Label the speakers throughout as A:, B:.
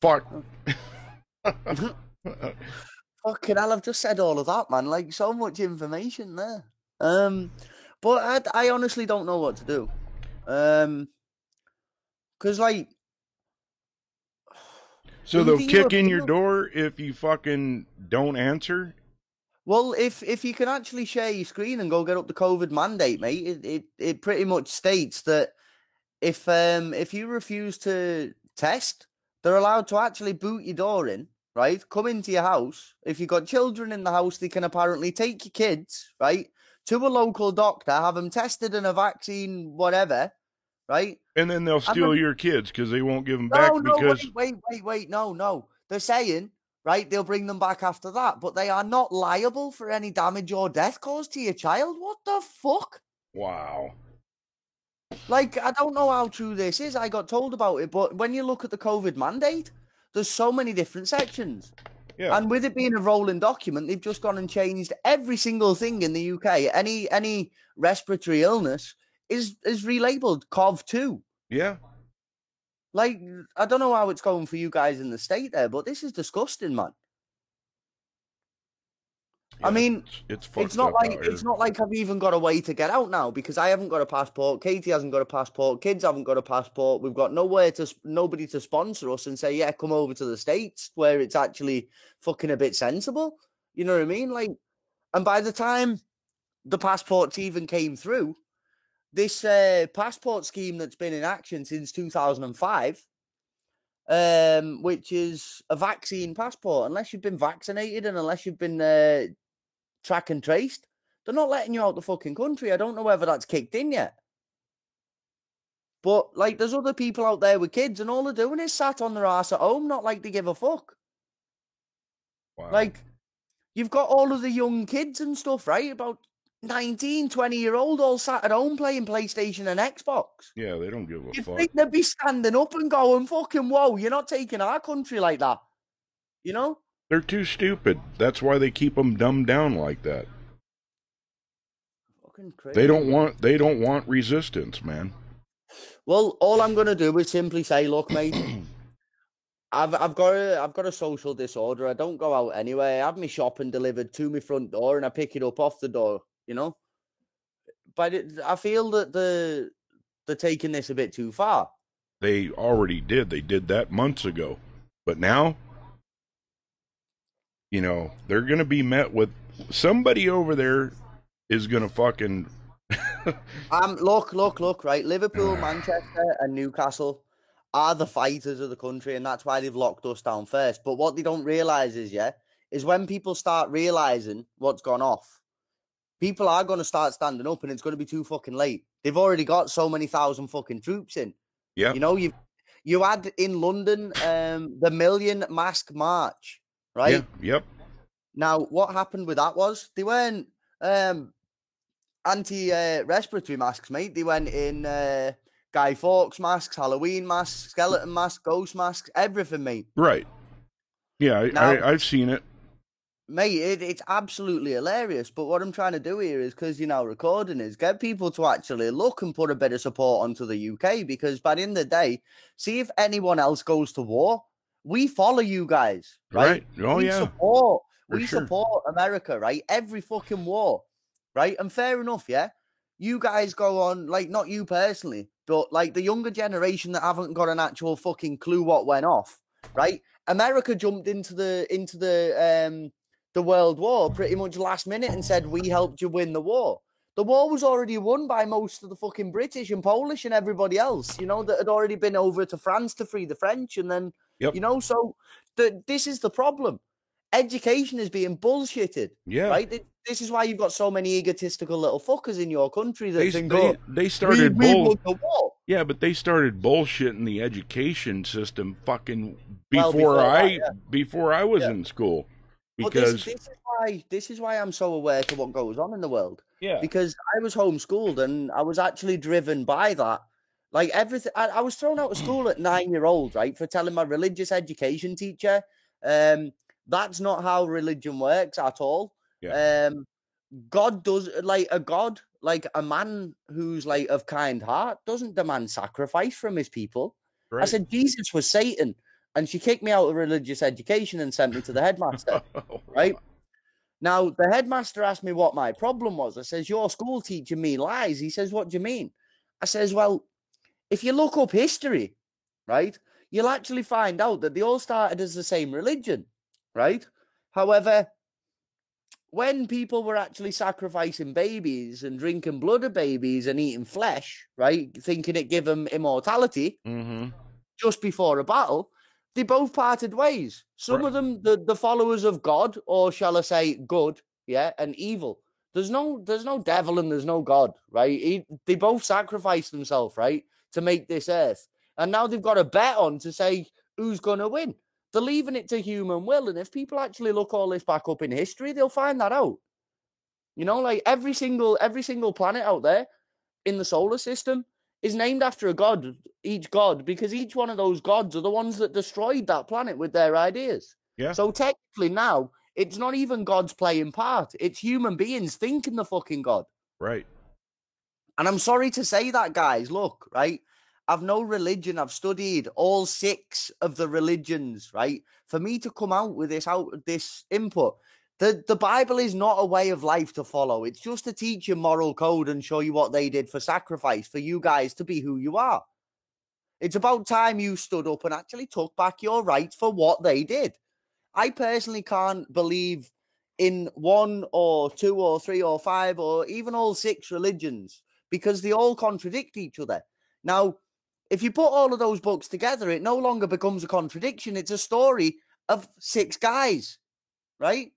A: Fuck.
B: Fucking hell, I've just said all of that, man. Like so much information there. Um, but I, I honestly don't know what to do. Um, cause like,
A: So they'll kick in your door if you fucking don't answer.
B: well, if if you can actually share your screen and go get up the COVID mandate, mate, it it, it pretty much states that if um if you refuse to test, they're allowed to actually boot your door in, right? Come into your house. If you've got children in the house, they can apparently take your kids, right, to a local doctor, have them tested and a vaccine, whatever, right?
A: And then they'll steal
B: not-
A: your kids because they won't give them back
B: No, no,
A: because
B: wait, wait, wait, wait, no, no. They're saying, right, they'll bring them back after that, but they are not liable for any damage or death caused to your child. What the fuck?
A: wow.
B: Like, I don't know how true this is. I got told about it, but when you look at the COVID mandate, there's so many different sections.
A: Yeah.
B: And with it being a rolling document, they've just gone and changed every single thing in the UK. Any any respiratory illness is is relabeled COV two.
A: yeah.
B: Like, I don't know how it's going for you guys in the state there, but this is disgusting, man. I mean,
A: it's, it's
B: It's not like it's not like I've even got a way to get out now because I haven't got a passport. Katie hasn't got a passport. Kids haven't got a passport. We've got nowhere to nobody to sponsor us and say, yeah, come over to the states where it's actually fucking a bit sensible. You know what I mean? Like, and by the time the passports even came through, this uh, passport scheme that's been in action since 2005, um, which is a vaccine passport, unless you've been vaccinated and unless you've been uh, track and traced, they're not letting you out the fucking country. I don't know whether that's kicked in yet. But like, there's other people out there with kids, and all they're doing is sat on their ass at home, not like they give a fuck.
A: Wow.
B: Like, you've got all of the young kids and stuff, right? About 19, 20 year old, all sat at home playing PlayStation and Xbox.
A: yeah, they don't give a
B: You
A: fuck.
B: think they'd be standing up and going, fucking, whoa, you're not taking our country like that. You know?
A: They're too stupid. That's why they keep them dumbed down like that.
B: Fucking crazy.
A: They don't want they don't want resistance, man.
B: Well, all I'm gonna do is simply say, look, mate, I've I've got a I've got a social disorder. I don't go out anyway. I have my shopping delivered to my front door, and I pick it up off the door. You know, but it, I feel that the they're taking this a bit too far.
A: They already did. They did that months ago. But now you know, they're going to be met with somebody over there is going to fucking
B: Um, look, look, look, right. Liverpool, Manchester, and Newcastle are the fighters of the country, and that's why they've locked us down first. But what they don't realize is, yeah, is when people start realizing what's gone off, people are going to start standing up, and it's going to be too fucking late. They've already got so many thousand fucking troops in.
A: Yeah.
B: You know, you you had in London um the Million Mask March, right?
A: Yeah, yep.
B: Now, what happened with that was they weren't um, anti uh, respiratory masks, mate. They went in uh, Guy Fawkes masks, Halloween masks, skeleton masks, ghost masks, everything, mate.
A: Right. Yeah, I,
B: Now-
A: I I've seen it.
B: Mate, it, it's absolutely hilarious. But what I'm trying to do here is because you're now recording is get people to actually look and put a bit of support onto the UK because by the end of the day, see if anyone else goes to war, we follow you guys, right?
A: Right. Oh
B: we
A: yeah.
B: support
A: for
B: we
A: sure.
B: support America, right? Every fucking war, right? And fair enough, yeah. You guys go on, like not you personally, but like the younger generation that haven't got an actual fucking clue what went off, right? America jumped into the into the um the World War pretty much last minute and said we helped you win the war. The war was already won by most of the fucking British and Polish and everybody else, you know, that had already been over to France to free the French, and then
A: Yep.
B: you know, so the, this is the problem. Education is being bullshitted,
A: Yeah.
B: right? This is why you've got so many egotistical little fuckers in your country that
A: They,
B: think,
A: they,
B: "Oh,
A: they started
B: we
A: bull. Yeah, but they started bullshitting the education system fucking
B: Well,
A: before,
B: before
A: I
B: that, yeah.
A: before I was
B: Yeah.
A: in school. Because
B: this, this is why this is why I'm so aware to what goes on in the world.
A: yeah,
B: because I was homeschooled and I was actually driven by that. Like everything, I, I was thrown out of school at nine year old, right, for telling my religious education teacher, um, that's not how religion works at all. Um, God does like a God, like a man who's like of kind heart, doesn't demand sacrifice from his people. I said Jesus was Satan, and she kicked me out of religious education and sent me to the headmaster.
A: Oh,
B: right? Now, the headmaster asked me what my problem was. I says, Your school teaching me lies. He says, What do you mean? I says, Well, if you look up history, right, you'll actually find out that they all started as the same religion, right? However, when people were actually sacrificing babies and drinking blood of babies and eating flesh, right, thinking it give them immortality
A: Mm-hmm.
B: just before a battle, they both parted ways. Some
A: Right.
B: of them, the, the followers of God, or shall I say, good, yeah, and evil. There's no, there's no devil and there's no God, right? He, they both sacrificed themselves, right, to make this earth, and now they've got a bet on to say who's gonna win. They're leaving it to human will, and if people actually look all this back up in history, they'll find that out. You know, like every single every single planet out there in the solar system is named after a god, each god, because each one of those gods are the ones that destroyed that planet with their ideas.
A: Yeah.
B: So technically now it's not even gods playing part; it's human beings thinking the fucking god.
A: Right.
B: And I'm sorry to say that, guys. Look, right? I've no religion. I've studied all six of the religions, right? For me to come out with this out this input, the the Bible is not a way of life to follow. It's just to teach you moral code and show you what they did for sacrifice for you guys to be who you are. It's about time you stood up and actually took back your rights for what they did. I personally can't believe in one or two or three or five or even all six religions because they all contradict each other. Now, if you put all of those books together, it no longer becomes a contradiction. It's a story of six guys, right?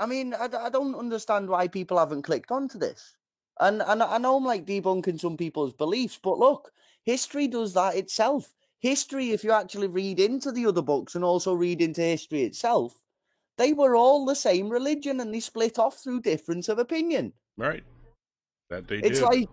B: I mean, I don't understand why people haven't clicked onto this. And, and I know I'm like debunking some people's beliefs, but look, history does that itself. History, if you actually read into the other books and also read into history itself, they were all the same religion and they split off through difference of opinion.
A: Right. That they
B: It's
A: did.
B: like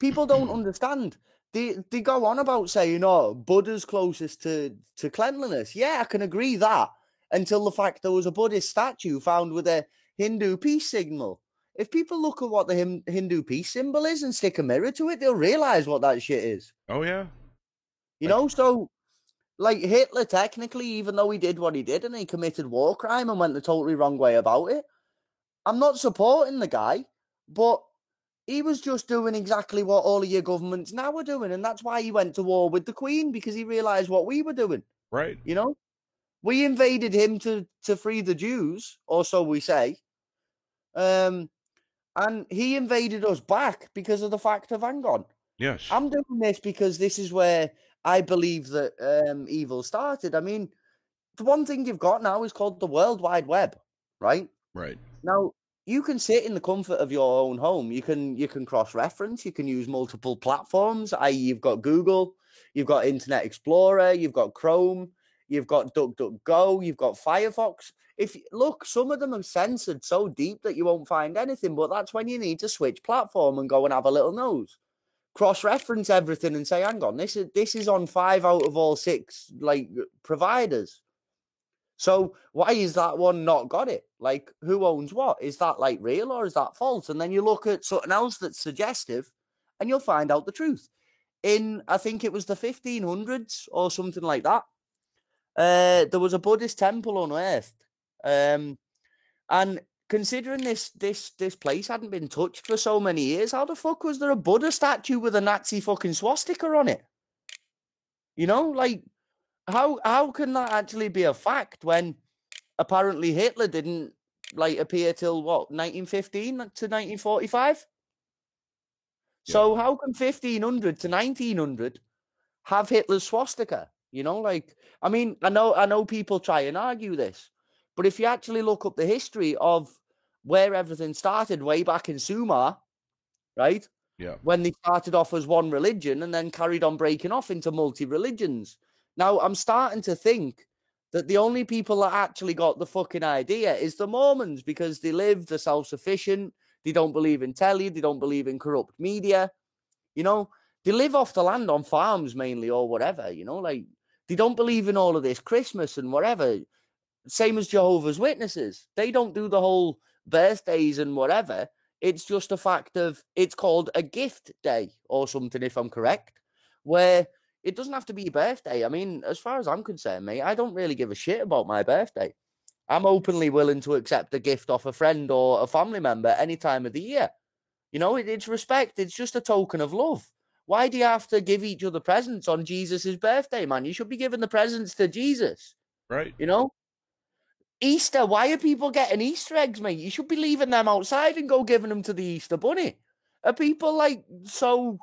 B: people don't understand. They they go on about saying, "Oh, Buddha's closest to to cleanliness." Yeah, I can agree that. Until the fact there was a Buddhist statue found with a Hindu peace signal. If people look at what the Hin- Hindu peace symbol is and stick a mirror to it, they'll realize what that shit is.
A: oh yeah.
B: You
A: Like-
B: know, so like Hitler, technically, even though he did what he did and he committed war crime and went the totally wrong way about it, I'm not supporting the guy, but he was just doing exactly what all of your governments now are doing, and that's why he went to war with the Queen because he realized what we were doing.
A: Right.
B: You know, we invaded him to to free the Jews, or so we say. Um, and he invaded us back because of the fact of hang on.
A: Yes.
B: I'm doing this because this is where I believe that um, evil started. I mean, the one thing you've got now is called the World Wide Web, right?
A: right.
B: Now you can sit in the comfort of your own home. You can you can cross reference. You can use multiple platforms. I.e., you've got Google, you've got Internet Explorer, you've got Chrome, you've got DuckDuckGo, you've got Firefox. If look, some of them are censored so deep that you won't find anything. But that's when you need to switch platform and go and have a little nose cross-reference everything and say, "Hang on, this is this is on five out of all six like providers." So why is that one not got it? Like, who owns what? Is that like real or is that false? And then you look at something else that's suggestive, and you'll find out the truth. In I think it was the 1500s or something like that. Uh, there was a Buddhist temple unearthed, um, and considering this this this place hadn't been touched for so many years, how the fuck was there a Buddha statue with a Nazi fucking swastika on it? You know, like how how can that actually be a fact when apparently Hitler didn't like appear till what 1915 to 1945? So how can 1500 to 1900 have Hitler's swastika? You know, like I mean, I know I know people try and argue this, but if you actually look up the history of where everything started way back in Sumer, right?
A: Yeah.
B: When they started off as one religion and then carried on breaking off into multi religions. Now I'm starting to think that the only people that actually got the fucking idea is the Mormons because they live, they're self sufficient, they don't believe in telly, they don't believe in corrupt media. You know, they live off the land on farms mainly or whatever, you know, like they don't believe in all of this Christmas and whatever. Same as Jehovah's Witnesses. They don't do the whole birthdays and whatever. It's just a fact of it's called a gift day or something, if I'm correct, where It doesn't have to be your birthday. I mean, as far as I'm concerned, mate, I don't really give a shit about my birthday. I'm openly willing to accept a gift off a friend or a family member any time of the year. You know, it, it's respect. It's just a token of love. Why do you have to give each other presents on Jesus' birthday, man? You should be giving the presents to Jesus.
A: Right.
B: You know? Easter, why are people getting Easter eggs, mate? You should be leaving them outside and go giving them to the Easter bunny. Are people like so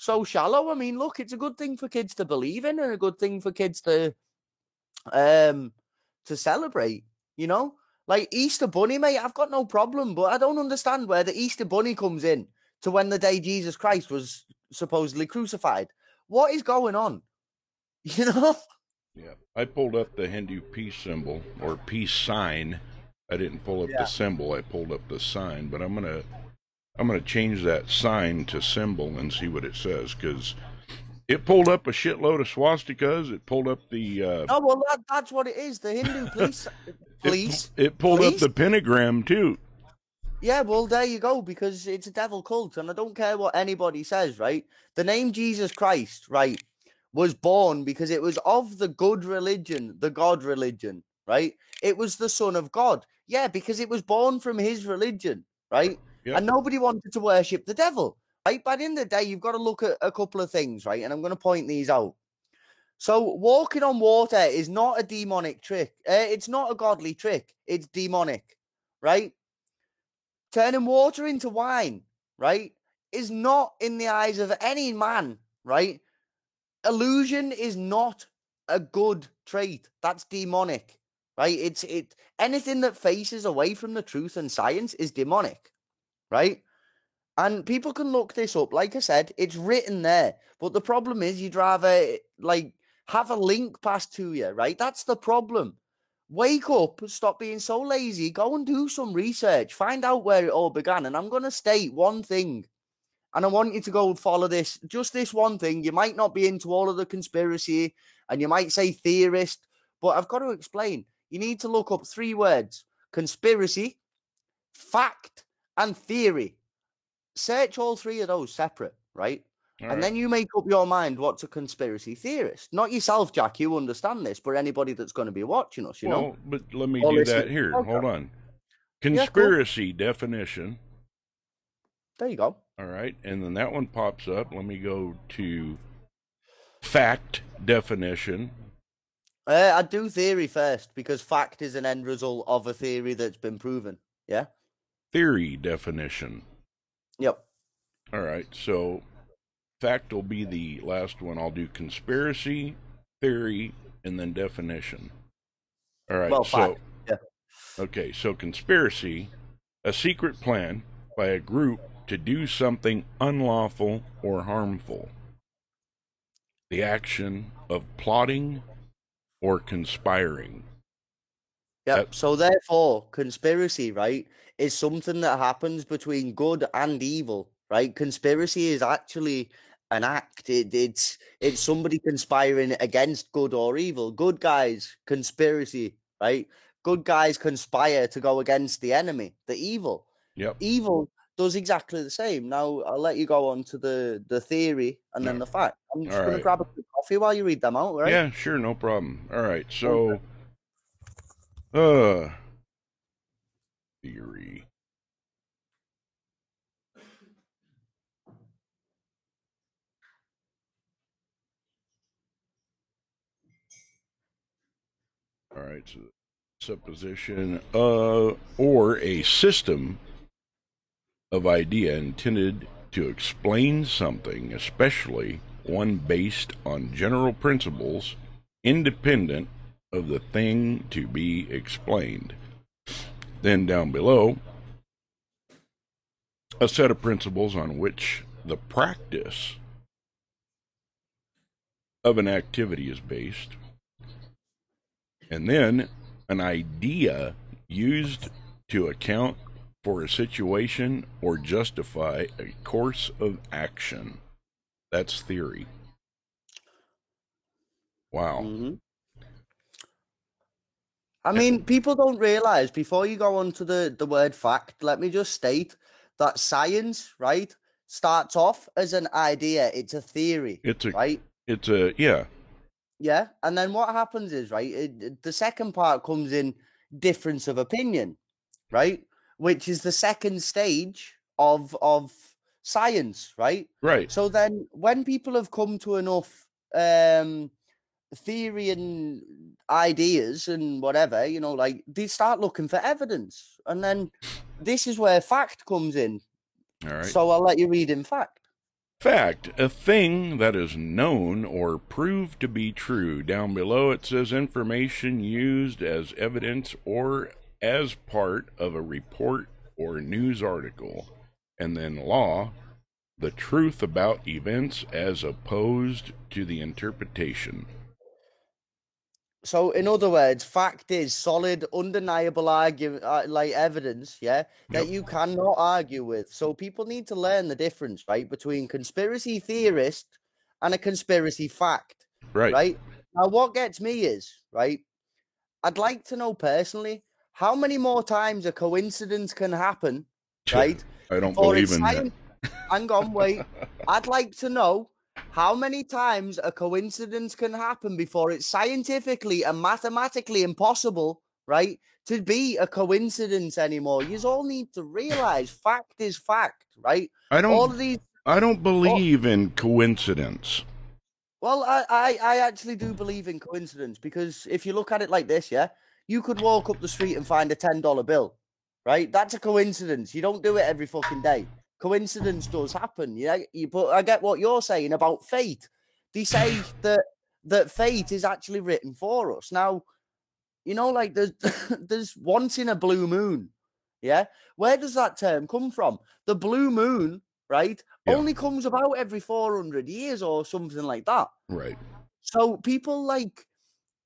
B: so shallow? I mean, look, it's a good thing for kids to believe in and a good thing for kids to um to celebrate, you know? Like Easter bunny, mate, I've got no problem, but I don't understand where the Easter bunny comes in to when the day Jesus Christ was supposedly crucified. What is going on? You know?
A: Yeah. I pulled up the Hindu peace symbol or peace sign. I didn't pull up
B: Yeah.
A: the symbol, I pulled up the sign, but I'm going to I'm going to change that sign to symbol and see what it says cuz it pulled up a shitload of swastikas, it pulled up the uh
B: No, well, that, that's what it is. The Hindu police,
A: it,
B: police.
A: it pulled up the pentagram too.
B: Yeah, well, there you go, because it's a devil cult, and I don't care what anybody says, right? The name Jesus Christ, right, was born because it was of the good religion, the God religion, right? It was the Son of God. Yeah, because it was born from his religion, right?
A: Yep.
B: And nobody wanted to worship the devil, right? But in the day, you've got to look at a couple of things, right? And I'm going to point these out. So, walking on water is not a demonic trick. Uh, it's not a godly trick. It's demonic, right? turning water into wine, right, is not in the eyes of any man, right? Illusion is not a good trait. That's demonic, right? It's it anything that faces away from the truth and science is demonic, right? And people can look this up. Like I said, it's written there. But the problem is you'd rather like have a link passed to you, right? That's the problem. Wake up, stop being so lazy, go and do some research, find out where it all began. And I'm going to state one thing, and I want you to go follow this, just this one thing. You might not be into all of the conspiracy, and you might say theorist, but I've got to explain. You need to look up three words conspiracy, fact, and theory. Search all three of those separate, right?
A: All
B: and
A: right.
B: then you make up your mind what's a conspiracy theorist. Not yourself, Jack, you understand this, but anybody that's going to be watching us, you know?
A: but let me
B: Or
A: do that here.
B: the
A: Hold on.
B: cool.
A: Conspiracy definition.
B: There you go.
A: All right. And then that one pops up. Let me go to fact definition.
B: Uh, I'd do theory first because fact is an end result of a theory that's been proven. Yeah?
A: Theory definition.
B: Yep.
A: All right. So fact will be the last one. I'll do conspiracy, theory, and then definition. All right.
B: Well,
A: so
B: fact. Yeah.
A: Okay, so conspiracy, a secret plan by a group to do something unlawful or harmful. The action of plotting or conspiring.
B: Yep.
A: That-
B: So therefore, conspiracy, right, is something that happens between good and evil, right? Conspiracy is actually an act. It, it's it's somebody conspiring against good or evil. Good guys, conspiracy, right? Good guys conspire to go against the enemy, the evil.
A: Yep.
B: Evil does exactly the same. Now I'll let you go on to the the theory and then the fact. I'm just
A: All
B: gonna
A: right.
B: grab a coffee while you read them out, right?
A: Yeah, sure, no problem. All right, so uh theory. All right, so supposition uh or a system of idea intended to explain something, especially one based on general principles independent of the thing to be explained. Then down below, a set of principles on which the practice of an activity is based. And then an idea used to account for a situation or justify a course of action. That's theory. Wow.
B: hmm I mean, people don't realize before you go on to the, the word fact, let me just state that science, right, starts off as an idea. It's a theory,
A: It's a
B: right?
A: It's a yeah.
B: Yeah, and then what happens is right. It, the second part comes in difference of opinion, right? Which is the second stage of of science, right?
A: Right.
B: So then, when people have come to enough um, theory and ideas and whatever, you know, like they start looking for evidence, and then this is where fact comes in.
A: All right.
B: So I'll let you read in fact.
A: Fact, a thing that is known or proved to be true. Down below it says information used as evidence or as part of a report or news article. And then law, the truth about events as opposed to the interpretation.
B: So, in other words, fact is solid, undeniable argument, uh, like evidence, yeah, that you cannot argue with. So, people need to learn the difference, right, between conspiracy theorist and a conspiracy fact,
A: Right.
B: right? Now, what gets me is, right, I'd like to know personally how many more times a coincidence can happen, right?
A: I don't believe in that.
B: Hang on, wait. I'd like to know how many times a coincidence can happen before it's scientifically and mathematically impossible, right, to be a coincidence anymore. You all need to realize fact is fact, right?
A: I don't
B: of these.
A: I don't oh. believe in coincidence.
B: Well, I, I, I actually do believe in coincidence because if you look at it like this, yeah, you could walk up the street and find a ten dollar bill, right? That's a coincidence. You don't do it every fucking day. Coincidence does happen, yeah. You, but I get what you're saying about fate. They say that that fate is actually written for us. Now, you know, like there's there's once in a blue moon, yeah. Where does that term come from? The blue moon, right?
A: Yeah.
B: Only comes about every 400 years or something like that.
A: Right.
B: So people like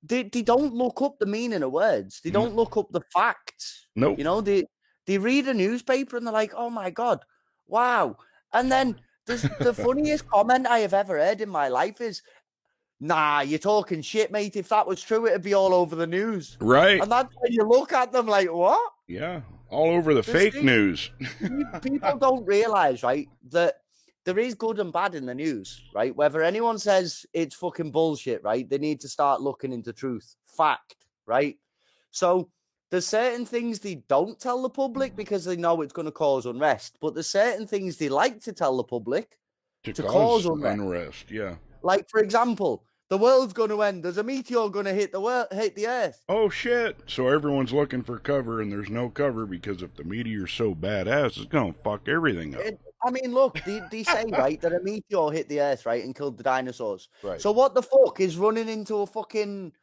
B: they, they don't look up the meaning of words. They don't look up the facts.
A: Nope.
B: You know, they they read a newspaper and they're like, "Oh my god, wow!" And then there's the funniest comment I have ever heard in my life is, "Nah, you're talking shit, mate. If that was true, it'd be all over the news."
A: Right.
B: And that's when you look at them like, "What?"
A: Yeah. All over the fake news.
B: People don't realize, right, that there is good and bad in the news, right? Whether anyone says it's fucking bullshit, right? They need to start looking into truth, fact, right? So there's certain things they don't tell the public because they know it's going to cause unrest, but there's certain things they like to tell the public.
A: to,
B: to
A: cause,
B: cause unrest.
A: unrest. Yeah.
B: Like, for example, the world's going to end. There's a meteor going to hit the world, hit the earth.
A: Oh shit! So everyone's looking for cover, and there's no cover because if the meteor's so badass, it's gonna fuck everything up.
B: It- I mean, look, they, they say right that a meteor hit the earth, right, and killed the dinosaurs.
A: right.
B: So what the fuck is running into a fucking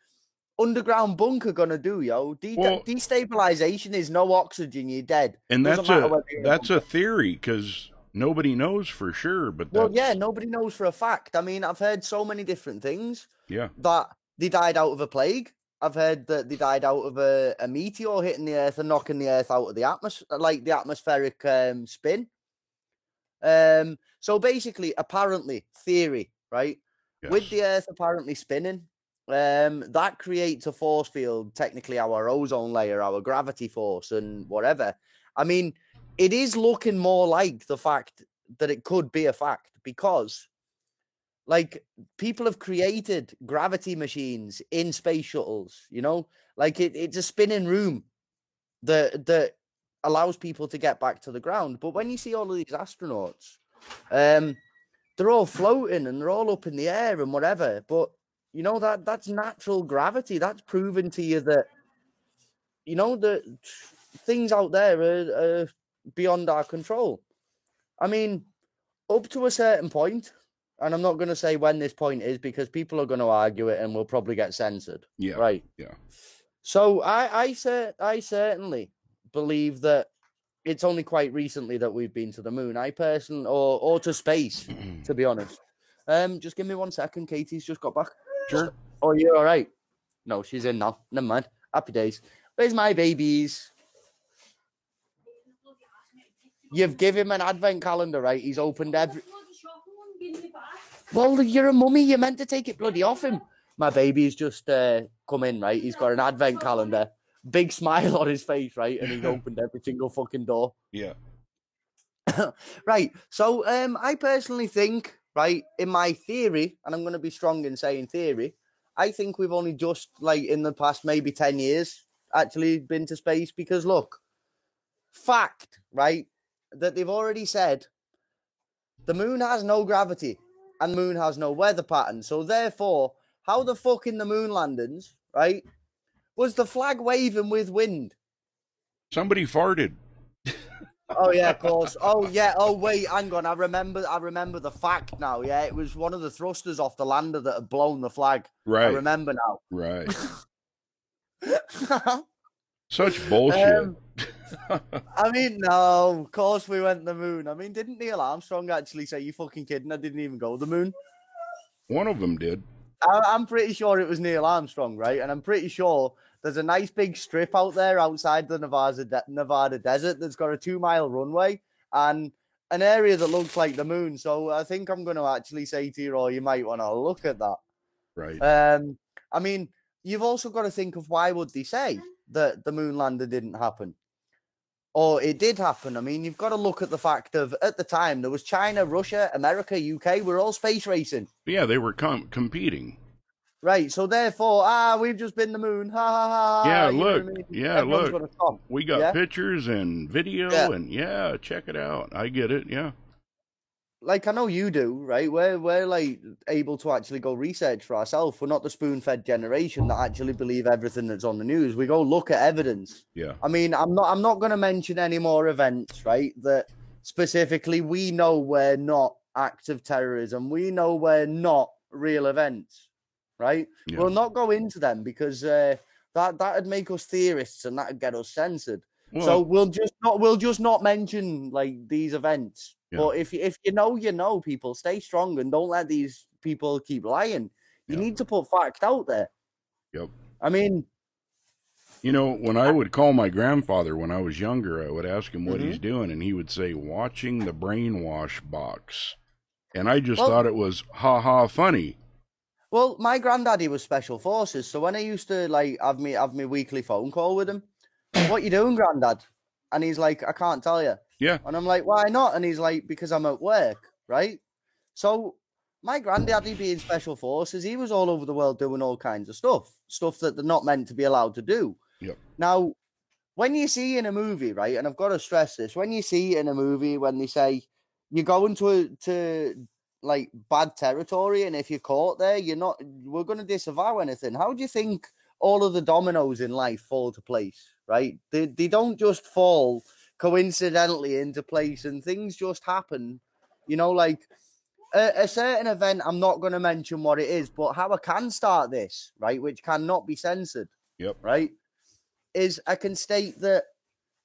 B: underground bunker gonna do, yo? De-
A: Well-
B: destabilization is no oxygen, you're dead.
A: and
B: doesn't
A: that's a
B: whether you're in a
A: that's a theory because nobody knows for sure. But
B: Well, yeah, nobody knows for a fact. I mean, I've heard so many different things
A: yeah,
B: that they died out of a plague. I've heard that they died out of a, a meteor hitting the earth and knocking the earth out of the atmosphere, like the atmospheric um, spin. Um, so basically, apparently, theory, right? with the earth apparently spinning um that creates a force field technically our ozone layer our gravity force and whatever i mean it is looking more like the fact that it could be a fact because like people have created gravity machines in space shuttles you know like it, it's a spinning room that that allows people to get back to the ground but when you see all of these astronauts um they're all floating and they're all up in the air and whatever. But you know that that's natural gravity. That's proven to you that you know that things out there are, are beyond our control. I mean, up to a certain point, and I'm not going to say when this point is because people are going to argue it and we'll probably get censored.
A: yeah,
B: Right.
A: yeah.
B: So I I cer- I certainly believe that it's only quite recently that we've been to the moon. I personally, or or to space, to be honest. Um, just give me one second. Katie's just got back.
A: Sure.
B: Oh, you're all right. No, she's in now. Never mind. Happy days. Where's my babies? You've given him an advent calendar, right? He's opened every. Well, you're a mummy. You're meant to take it bloody off him. My baby's just uh, come in, right? He's got an advent calendar, big smile on his face, right? And he's opened every single fucking door.
A: Yeah.
B: Right. So, um, I personally think right? In my theory, and I'm going to be strong in saying theory, I think we've only just, like, in the past maybe 10 years, actually been to space because, look, fact, right, that they've already said the moon has no gravity and moon has no weather pattern. So, therefore, how the fuck in the moon landings, right, was the flag waving with wind?
A: Somebody farted.
B: Oh yeah, of course. Oh yeah. Oh wait, hang on. I remember. I remember the fact now. Yeah, it was one of the thrusters off the lander that had blown the flag.
A: Right.
B: I remember now.
A: Right. Such bullshit.
B: Um, I mean, no. Of course, we went to the moon. I mean, didn't Neil Armstrong actually say, "You fucking kidding? I didn't even go to the moon."
A: One of them did.
B: I, I'm pretty sure it was Neil Armstrong, right? And I'm pretty sure there's a nice big strip out there outside the Nevada de- Nevada desert that's got a two mile runway and an area that looks like the moon. So I think I'm going to actually say to you, all, you might want to look at that.
A: Right.
B: Um, I mean, you've also got to think of why would they say that the moon lander didn't happen, or it did happen. I mean, you've got to look at the fact of at the time there was China, Russia, America, UK. We're all space racing.
A: yeah, they were com- competing.
B: Right, so therefore, ah, we've just been the moon. Ha ha ha.
A: Yeah,
B: you know I
A: look,
B: mean?
A: yeah,
B: Everyone's
A: look. We got
B: Yeah.
A: pictures and video
B: Yeah.
A: and yeah, check it out. I get it. Yeah.
B: Like I know you do, right? We're we're like able to actually go research for ourselves. We're not the spoon-fed generation that actually believe everything that's on the news. We go look at evidence.
A: Yeah.
B: I mean, I'm not I'm not going to mention any more events, right? That specifically we know we're not acts of terrorism. We know we're not real events, right?
A: Yeah.
B: We'll not go into them because uh, that that'd make us theorists and that'd get us censored.
A: Well,
B: so we'll just not we'll just not mention like these events.
A: Yeah.
B: But if you- if you know, you know, people stay strong and don't let these people keep lying. You
A: Yeah.
B: need to put fact out there.
A: Yep.
B: I mean,
A: You know, when I would call my grandfather when I was younger, I would ask him what
B: Mhm.
A: he's doing, and he would say, watching the brainwash box. And I just
B: Well-
A: thought it was ha ha funny.
B: Well, my granddaddy was special forces, so when I used to like have me have my weekly phone call with him, what you doing, granddad? And he's like, I can't tell you.
A: Yeah.
B: And I'm like, why not? And he's like, because I'm at work, right? So my granddaddy being special forces, he was all over the world doing all kinds of stuff, stuff that they're not meant to be allowed to do.
A: Yep.
B: Now, when you see in a movie, right, and I've got to stress this, when you see in a movie when they say you're going to to like bad territory, and if you're caught there, you're not. We're going to disavow anything. How do you think all of the dominoes in life fall to place? Right? They they don't just fall coincidentally into place, and things just happen. You know, like a, a certain event. I'm not going to mention what it is, but how I can start this, right, which cannot be censored.
A: Yep.
B: Right, is I can state that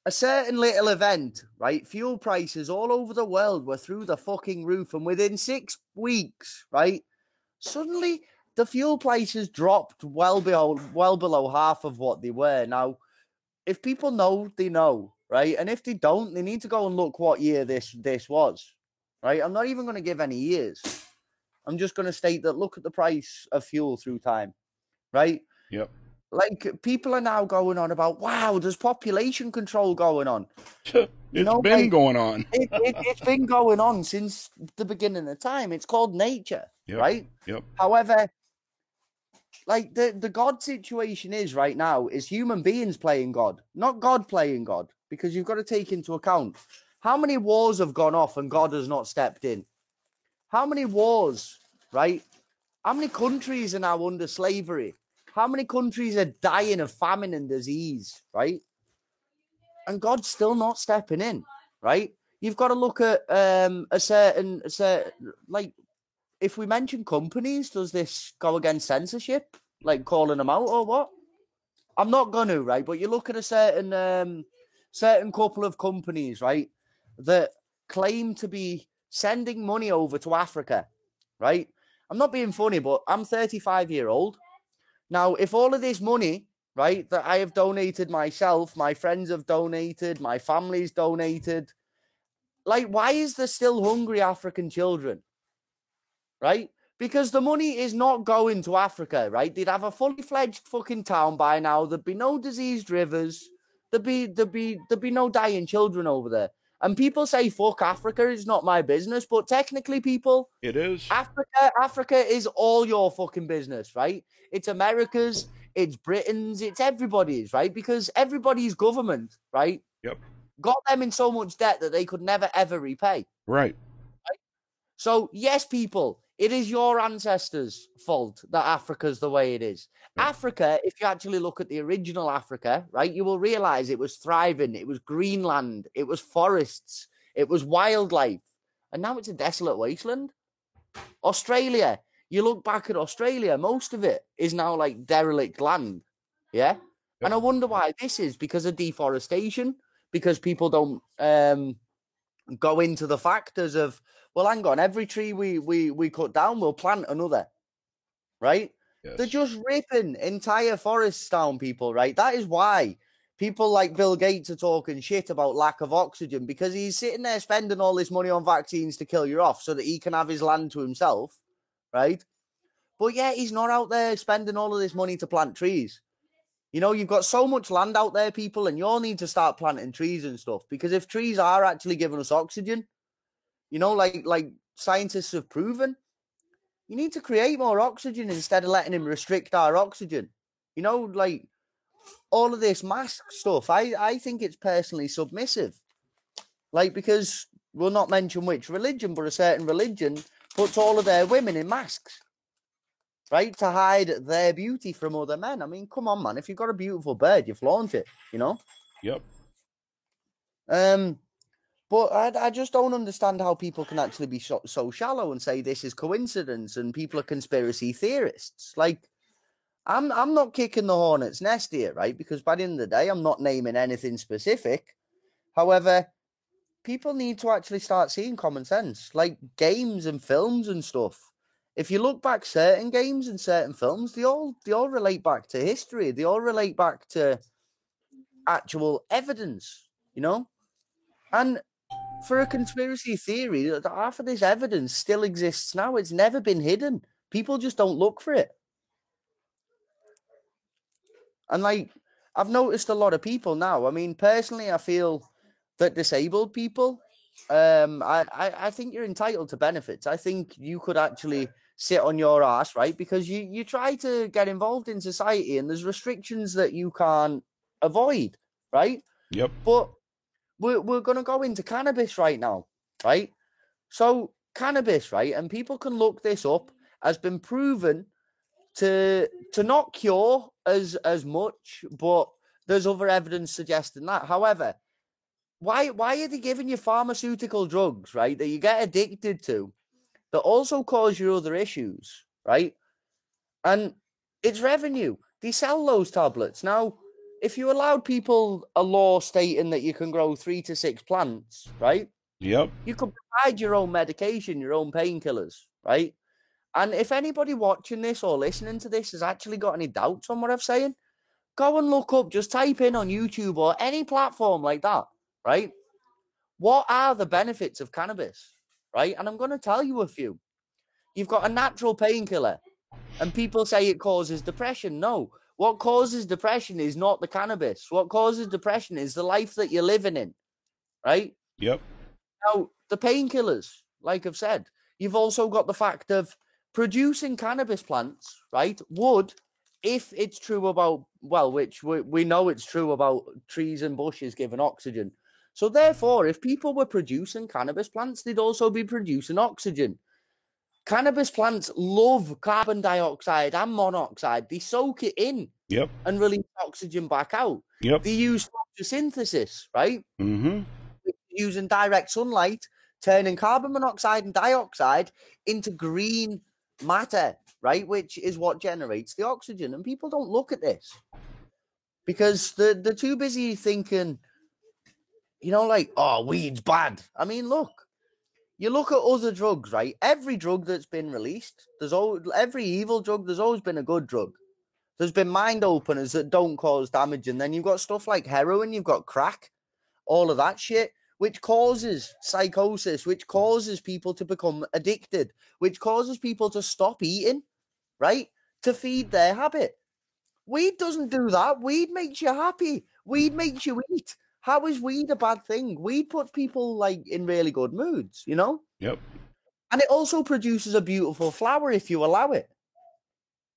B: a certain little event, right? Fuel prices all over the world were through the fucking roof, and within six weeks, right, suddenly the fuel prices dropped well below well below half of what they were. Now, if people know, they know, right? And if they don't, they need to go and look what year this this was, right? I'm not even going to give any years. I'm just going to state that look at the price of fuel through time, right?
A: Yep.
B: Like people are now going on about, wow, there's population control going on.
A: It's
B: know,
A: been
B: like-
A: going on.
B: It, it, it's been going on since the beginning of time. It's called nature,
A: Yep.
B: right?
A: Yep.
B: However, like the the God situation is right now is human beings playing God, not God playing God, because you've got to take into account how many wars have gone off and God has not stepped in. How many wars, right? How many countries are now under slavery? How many countries are dying of famine and disease, right? And God's still not stepping in, right? You've got to look at um, a certain, a certain, like, if we mention companies, does this go against censorship, like calling them out or what? I'm not going to, right? But you look at a certain, um, certain couple of companies, right, that claim to be sending money over to Africa, right? I'm not being funny, but I'm 35 year old. Now, if all of this money, right, that I have donated myself, my friends have donated, my family's donated, like, why is there still hungry African children? Right? Because the money is not going to Africa, right? They'd have a fully fledged fucking town by now. There'd be no diseased rivers. There'd be there'd be there'd be no dying children over there. And people say, fuck Africa, it's not my business. But technically, people,
A: It is.
B: Africa, Africa is all your fucking business, right? It's America's, it's Britain's, it's everybody's, right? Because everybody's government, right?
A: Yep.
B: Got them in so much debt that they could never ever repay.
A: Right.
B: So, yes, people, it is your ancestors' fault that Africa's the way it is.
A: Yeah.
B: Africa, if you actually look at the original Africa, right, you will realize it was thriving. It was Greenland, it was forests, it was wildlife. And now it's a desolate wasteland. Australia, you look back at Australia, most of it is now like derelict land. Yeah. And I wonder why this is because of deforestation, because people don't um, go into the factors of, well, hang on, every tree we, we, we cut down, we'll plant another. Right?
A: Yes.
B: They're just ripping entire forests down, people, right? That is why people like Bill Gates are talking shit about lack of oxygen because he's sitting there spending all this money on vaccines to kill you off so that he can have his land to himself, right? But yeah, he's not out there spending all of this money to plant trees. You know, you've got so much land out there, people, and you all need to start planting trees and stuff because if trees are actually giving us oxygen, you know, like like scientists have proven, you need to create more oxygen instead of letting him restrict our oxygen. You know, like all of this mask stuff, I, I think it's personally submissive. Like, because we'll not mention which religion, but a certain religion puts all of their women in masks, right? To hide their beauty from other men. I mean, come on, man. If you've got a beautiful bird, you flaunt it, you know?
A: Yep.
B: Um, but I, I just don't understand how people can actually be so, so shallow and say this is coincidence and people are conspiracy theorists. Like, I'm I'm not kicking the hornet's nest here, right? Because by the end of the day, I'm not naming anything specific. However, people need to actually start seeing common sense, like games and films and stuff. If you look back certain games and certain films, they all they all relate back to history. They all relate back to actual evidence, you know? And for a conspiracy theory, half of this evidence still exists now. It's never been hidden. People just don't look for it. And like I've noticed a lot of people now. I mean, personally, I feel that disabled people, um, I, I, I think you're entitled to benefits. I think you could actually sit on your ass, right? Because you, you try to get involved in society and there's restrictions that you can't avoid, right?
A: Yep.
B: But we're, we're going to go into cannabis right now, right? So, cannabis, right? And people can look this up, has been proven to to not cure as as much, but there's other evidence suggesting that. However, why why are they giving you pharmaceutical drugs, right, that you get addicted to, that also cause you other issues, right? And it's revenue. They sell those tablets now. If you allowed people a law stating that you can grow three to six plants, right?
A: Yep.
B: You could provide your own medication, your own painkillers, right? And if anybody watching this or listening to this has actually got any doubts on what I'm saying, go and look up, just type in on YouTube or any platform like that, right? What are the benefits of cannabis, right? And I'm going to tell you a few. You've got a natural painkiller, and people say it causes depression. No, what causes depression is not the cannabis. What causes depression is the life that you're living in, right?
A: Yep.
B: Now, the painkillers, like I've said, you've also got the fact of producing cannabis plants, right? Would, if it's true about, well, which we, we know it's true about trees and bushes giving oxygen. So, therefore, if people were producing cannabis plants, they'd also be producing oxygen. Cannabis plants love carbon dioxide and monoxide. They soak it in
A: Yep.
B: and release oxygen back out.
A: Yep.
B: They use photosynthesis, right?
A: Mm-hmm.
B: using direct sunlight, turning carbon monoxide and dioxide into green matter, right? Which is what generates the oxygen. And people don't look at this because they're, they're too busy thinking, you know, like, oh, weed's bad. I mean, look, you look at other drugs, right? Every drug that's been released, there's always every evil drug, there's always been a good drug. There's been mind openers that don't cause damage, and then you've got stuff like heroin, you've got crack, all of that shit, which causes psychosis, which causes people to become addicted, which causes people to stop eating, right? To feed their habit. Weed doesn't do that. Weed makes you happy. Weed makes you eat. How is weed a bad thing? Weed puts people like in really good moods, you know?
A: Yep.
B: And it also produces a beautiful flower if you allow it.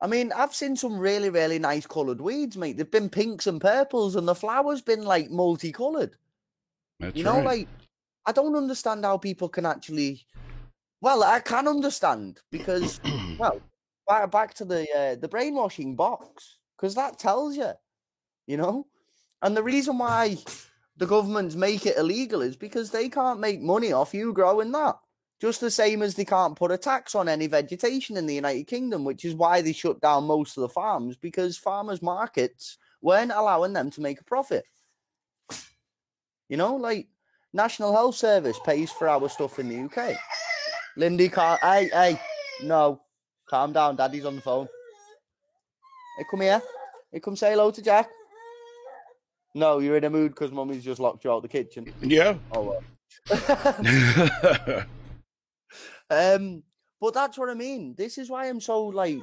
B: I mean, I've seen some really, really nice coloured weeds, mate. They've been pinks and purples, and the flower's been like multicoloured.
A: That's
B: You know,
A: right.
B: like I don't understand how people can actually. Well, I can understand because, well, back back to the uh, the brainwashing box because that tells you, you know, and the reason why the governments make it illegal is because they can't make money off you growing that. Just the same as they can't put a tax on any vegetation in the United Kingdom, which is why they shut down most of the farms because farmers' markets weren't allowing them to make a profit. You know, like National Health Service pays for our stuff in the UK. Lindy can't. Hey, hey, no, calm down. Daddy's on the phone. Hey, come here. Hey, come say hello to Jack. No, you're in a mood because mummy's just locked you out of the kitchen.
A: yeah.
B: Oh well. um, but that's what I mean. This is why I'm so like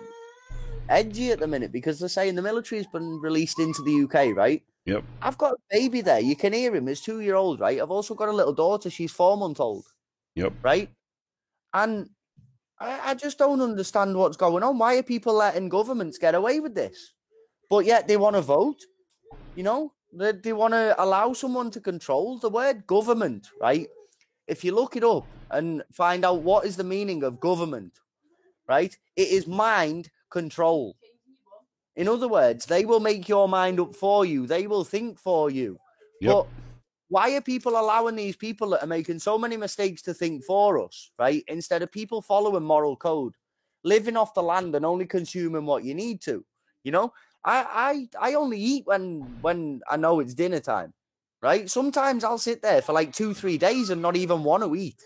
B: edgy at the minute because they're saying the military's been released into the UK, right?
A: yep.
B: I've got a baby there. You can hear him. He's two year old, right? I've also got a little daughter. She's four month old,
A: Yep.
B: right? And I, I just don't understand what's going on. Why are people letting governments get away with this? But yet they want to vote. You know, they, they want to allow someone to control the word government, right? If you look it up and find out what is the meaning of government, right? It is mind control. In other words, they will make your mind up for you. They will think for you.
A: Yep.
B: But why are people allowing these people that are making so many mistakes to think for us, right? Instead of people following moral code, living off the land and only consuming what you need to. You know, I I I only eat when when I know it's dinner time, right? Sometimes I'll sit there for like two three days and not even want to eat.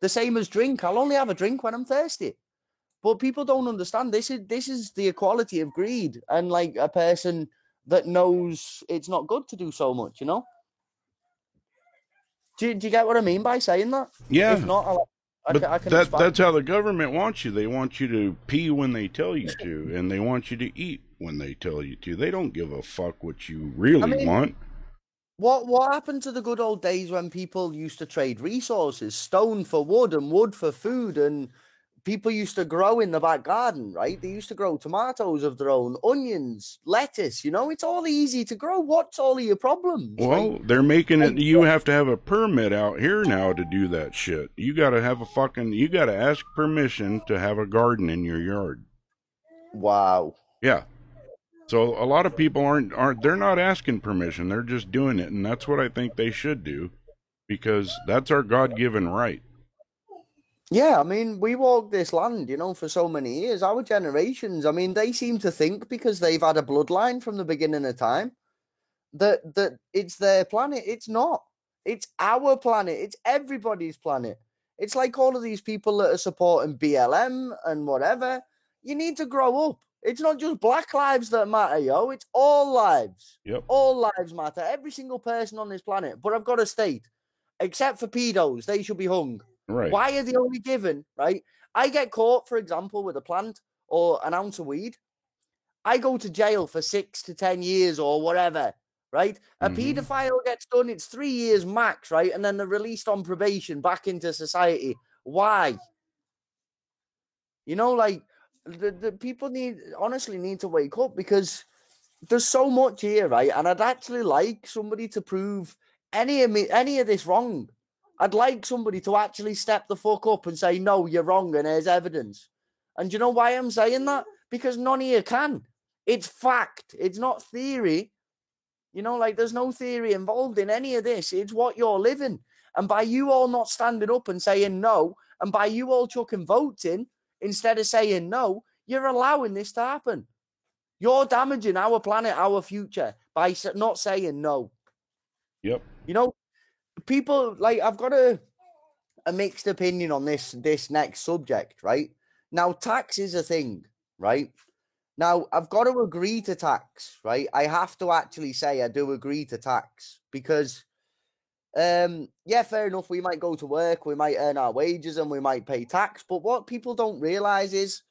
B: The same as drink. I'll only have a drink when I'm thirsty. But people don't understand this is this is the equality of greed and like a person that knows it's not good to do so much, you know? Do you, do you get what I mean by saying that?
A: Yeah.
B: If not, I'll, I,
A: but
B: can, I can
A: that, that's how the government wants you. They want you to pee when they tell you to, and they want you to eat when they tell you to. They don't give a fuck what you really
B: mean-
A: want.
B: What what happened to the good old days when people used to trade resources, stone for wood and wood for food, and people used to grow in the back garden, right? They used to grow tomatoes of their own, onions, lettuce. You know, it's all easy to grow. What's all of your problems?
A: Well, they're making it. You have to have a permit out here now to do that shit. You got to have a fucking. You got to ask permission to have a garden in your yard.
B: wow.
A: Yeah. So a lot of people aren't aren't they're not asking permission. They're just doing it, and that's what I think they should do, because that's our God given right.
B: Yeah, I mean, we walked this land, you know, for so many years. Our generations, I mean, they seem to think because they've had a bloodline from the beginning of time that that it's their planet. It's not. It's our planet. It's everybody's planet. It's like all of these people that are supporting BLM and whatever. You need to grow up. It's not just black lives that matter, yo. It's all lives.
A: Yep.
B: All lives matter. Every single person on this planet. But I've got to state, except for pedos, they should be hung.
A: Right.
B: Why are they only given, right? I get caught, for example, with a plant or an ounce of weed. I go to jail for six to 10 years or whatever, right? A
A: Mhm.
B: paedophile gets done, it's three years max, right? And then they're released on probation back into society. Why? You know, like the, the people need honestly need to wake up because there's so much here, right? And I'd actually like somebody to prove any of me any of this wrong. I'd like somebody to actually step the fuck up and say, no, you're wrong, and there's evidence. And do you know why I'm saying that? Because none of you can. It's fact. It's not theory. You know, like there's no theory involved in any of this. It's what you're living. And by you all not standing up and saying no, and by you all chucking votes in instead of saying no, you're allowing this to happen. You're damaging our planet, our future by not saying no.
A: Yep.
B: You know, people like I've got a a mixed opinion on this this next subject, right? Now, tax is a thing, right? Now, I've got to agree to tax, right? I have to actually say I do agree to tax because um yeah, fair enough, we might go to work, we might earn our wages and we might pay tax, but what people don't realize is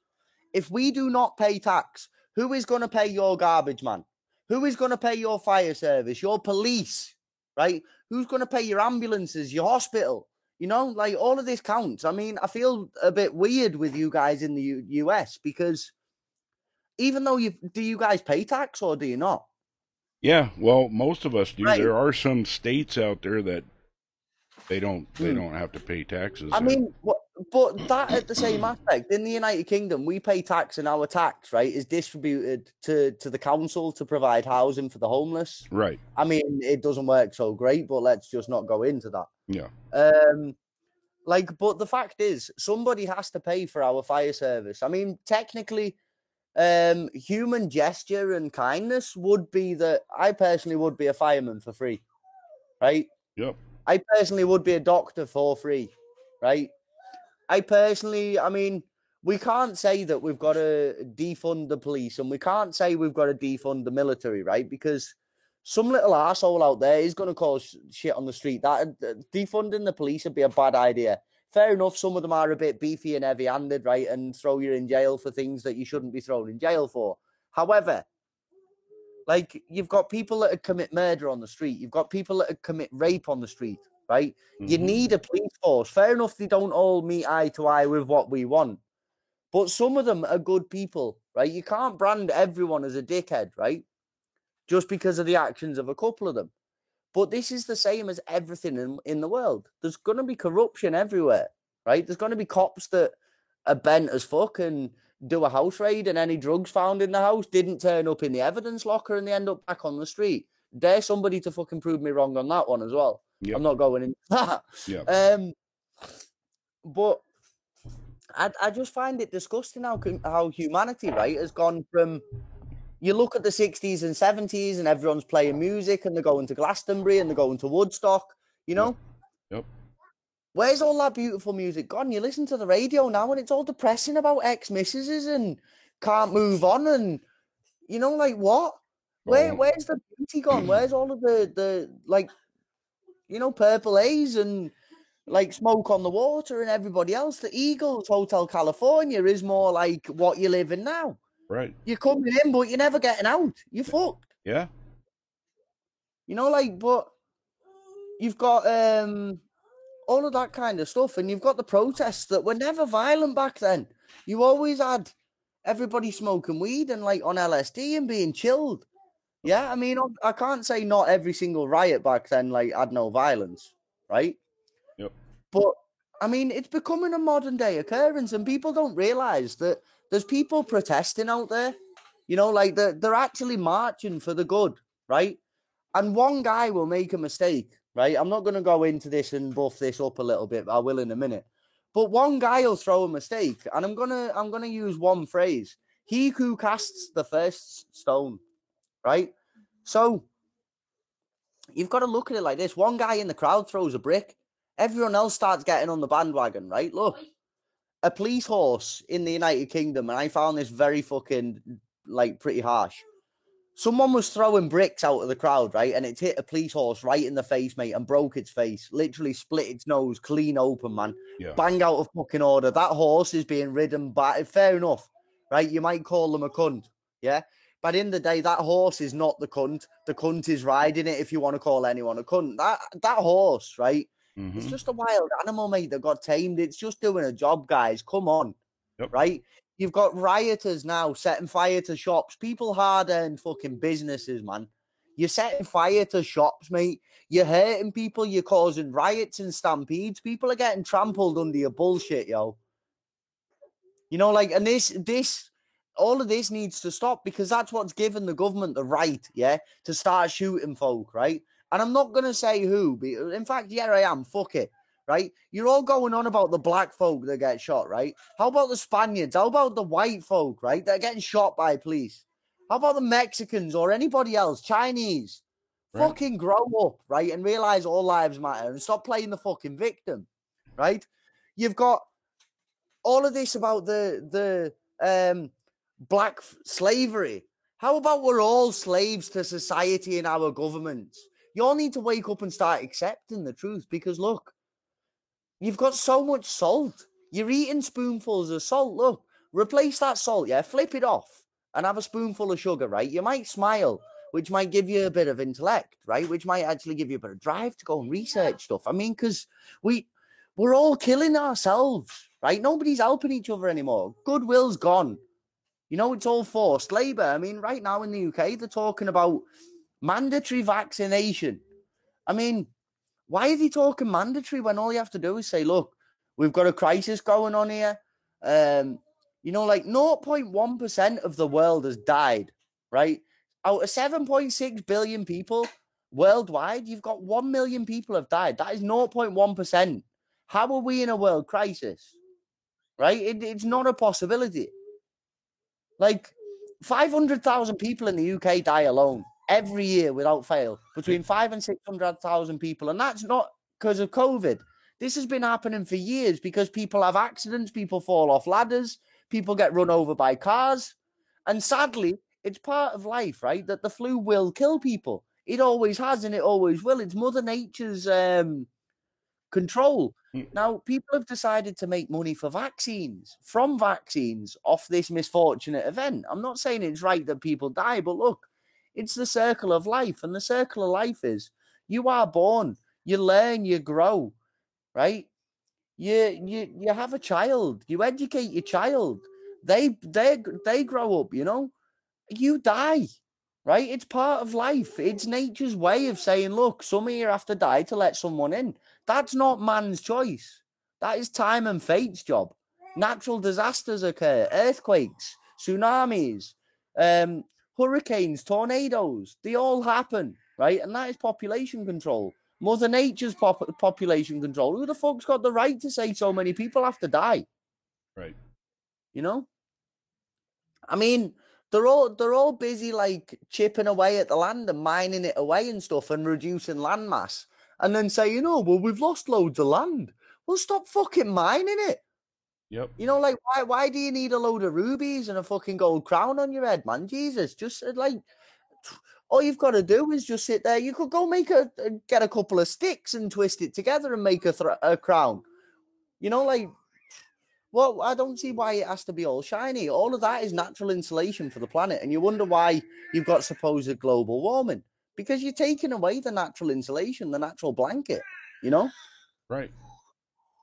B: if we do not pay tax, who is going to pay your garbage man? Who is going to pay your fire service, your police, right? Who's going to pay your ambulances, your hospital? You know, like all of this counts. I mean, I feel a bit weird with you guys in the U- US because even though you do you guys pay tax or do you not?
A: Yeah, well, most of us do.
B: Right.
A: There are some states out there that they don't they
B: Hmm.
A: don't have to pay taxes.
B: I mean, what, but that at the same aspect in the United Kingdom, we pay tax, and our tax right is distributed to to the council to provide housing for the homeless.
A: right?
B: I mean, it doesn't work so great, but let's just not go into that.
A: Yeah,
B: Um, like, but the fact is, somebody has to pay for our fire service. I mean, technically, um, human gesture and kindness would be that I personally would be a fireman for free, right?
A: Yeah.
B: I personally would be a doctor for free, right? I personally, I mean, we can't say that we've got to defund the police and we can't say we've got to defund the military, right? Because some little asshole out there is going to cause shit on the street. That uh, defunding the police would be a bad idea. Fair enough, some of them are a bit beefy and heavy-handed, right, and throw you in jail for things that you shouldn't be thrown in jail for. However, like you've got people that commit murder on the street, you've got people that commit rape on the street, right? You
A: Mhm.
B: need a police force. Fair enough, they don't all meet eye to eye with what we want, but some of them are good people, right? You can't brand everyone as a dickhead, right? Just because of the actions of a couple of them. But this is the same as everything in, in the world. There's going to be corruption everywhere, right? There's going to be cops that are bent as fuck and do a house raid, and any drugs found in the house didn't turn up in the evidence locker and they end up back on the street. Dare somebody to fucking prove me wrong on that one as well.
A: Yep.
B: I'm not going into that.
A: yeah,
B: Um, but I, I just find it disgusting how how humanity right has gone from you look at the 60s and 70s and everyone's playing music and they're going to Glastonbury and they're going to Woodstock, you know?
A: Yep.
B: Where's all that beautiful music gone? You listen to the radio now and it's all depressing about ex missuses and can't move on and you know, like what? Where where's the beauty gone? Where's all of the the like you know, purple haze and like smoke on the water and everybody else. The Eagles Hotel California is more like what you're living now.
A: right.
B: You're coming in, but you're never getting out. You're fucked.
A: Yeah,
B: You know, like, but you've got um all of that kind of stuff, and you've got the protests that were never violent back then. You always had everybody smoking weed and like on LSD and being chilled. Yeah, I mean, I can't say not every single riot back then like had no violence, right?
A: Yep.
B: But I mean, it's becoming a modern day occurrence, and people don't realize that there's people protesting out there. You know, like they're they're actually marching for the good, right? And one guy will make a mistake, right? I'm not going to go into this and buff this up a little bit. But I will in a minute. But one guy will throw a mistake, and I'm gonna I'm gonna use one phrase: "He who casts the first stone." Right. Mm-hmm. So you've got to look at it like this: one guy in the crowd throws a brick, everyone else starts getting on the bandwagon. Right. Look, a police horse in the United Kingdom, and I found this very fucking like pretty harsh. Someone was throwing bricks out of the crowd, right? And it hit a police horse right in the face, mate, and broke its face. Literally split its nose clean open, man.
A: yeah,
B: Bang out of fucking order. That horse is being ridden by. Fair enough, right? You might call them a cunt, yeah? But in the day, that horse is not the cunt. The cunt is riding it, if you want to call anyone a cunt. That that horse, right? It's
A: mhm,
B: just a wild animal, mate, that got tamed. It's just doing a job, guys. Come on.
A: Yep.
B: Right? You've got rioters now setting fire to shops. People hard earned fucking businesses, man. You're setting fire to shops, mate. You're hurting people. You're causing riots and stampedes. People are getting trampled under your bullshit, yo. You know, like, and this, this, all of this needs to stop because that's what's given the government the right, yeah, to start shooting folk, right? And I'm not going to say who. but In fact, yeah, I am. Fuck it. Right? You're all going on about the black folk that get shot, right? How about the Spaniards? How about the white folk, right? They're getting shot by police. How about the Mexicans or anybody else? Chinese.
A: Right.
B: Fucking grow up, right? And realize all lives matter and stop playing the fucking victim, right? You've got all of this about the the um black f- slavery. How about we're all slaves to society and our governments? You all need to wake up and start accepting the truth because look, you've got so much salt. You're eating spoonfuls of salt. Look, replace that salt, yeah, flip it off and have a spoonful of sugar, right? You might smile, which might give you a bit of intellect, right? Which might actually give you a bit of drive to go and research stuff. I mean, because we we're all killing ourselves, right? Nobody's helping each other anymore. Goodwill's gone. You know, it's all forced labor. I mean, right now in the UK, they're talking about mandatory vaccination. I mean, why are they talking mandatory when all you have to do is say, look, we've got a crisis going on here. Um, you know, like 0.1% of the world has died, right? Out of 7.6 billion people worldwide, you've got 1 million people have died. That is 0.1%. How are we in a world crisis? Right? It, it's not a possibility. Like 500,000 people in the UK die alone every year without fail, between five and 600,000 people. And that's not because of COVID. This has been happening for years because people have accidents, people fall off ladders, people get run over by cars. And sadly, it's part of life, right? That the flu will kill people. It always has and it always will. It's Mother Nature's um, control. Mm. Now, people have decided to make money for vaccines, from vaccines, off this misfortunate event. I'm not saying it's right that people die, but look, it's the circle of life. And the circle of life is you are born, you learn, you grow, right? You you you have a child, you educate your child. They they they grow up, you know. You die right? It's part of life. It's nature's way of saying, look, some of you have to die to let someone in. That's not man's choice. That is time and fate's job. Natural disasters occur, earthquakes, tsunamis, um, hurricanes, tornadoes. They all happen, right? And that is population control. Mother Nature's pop- population control. Who the fuck's got the right to say so many people have to die?
A: Right.
B: You know? I mean, they're all they're all busy like chipping away at the land and mining it away and stuff and reducing land mass and then saying, "Oh, well, we've lost loads of land." Well, stop fucking mining it.
A: Yep.
B: You know, like why why do you need a load of rubies and a fucking gold crown on your head, man? Jesus, just uh, like all you've got to do is just sit there. You could go make a get a couple of sticks and twist it together and make a, th- a crown. You know, like well, I don't see why it has to be all shiny. All of that is natural insulation for the planet. And you wonder why you've got supposed global warming because you're taking away the natural insulation, the natural blanket, you know?
A: Right.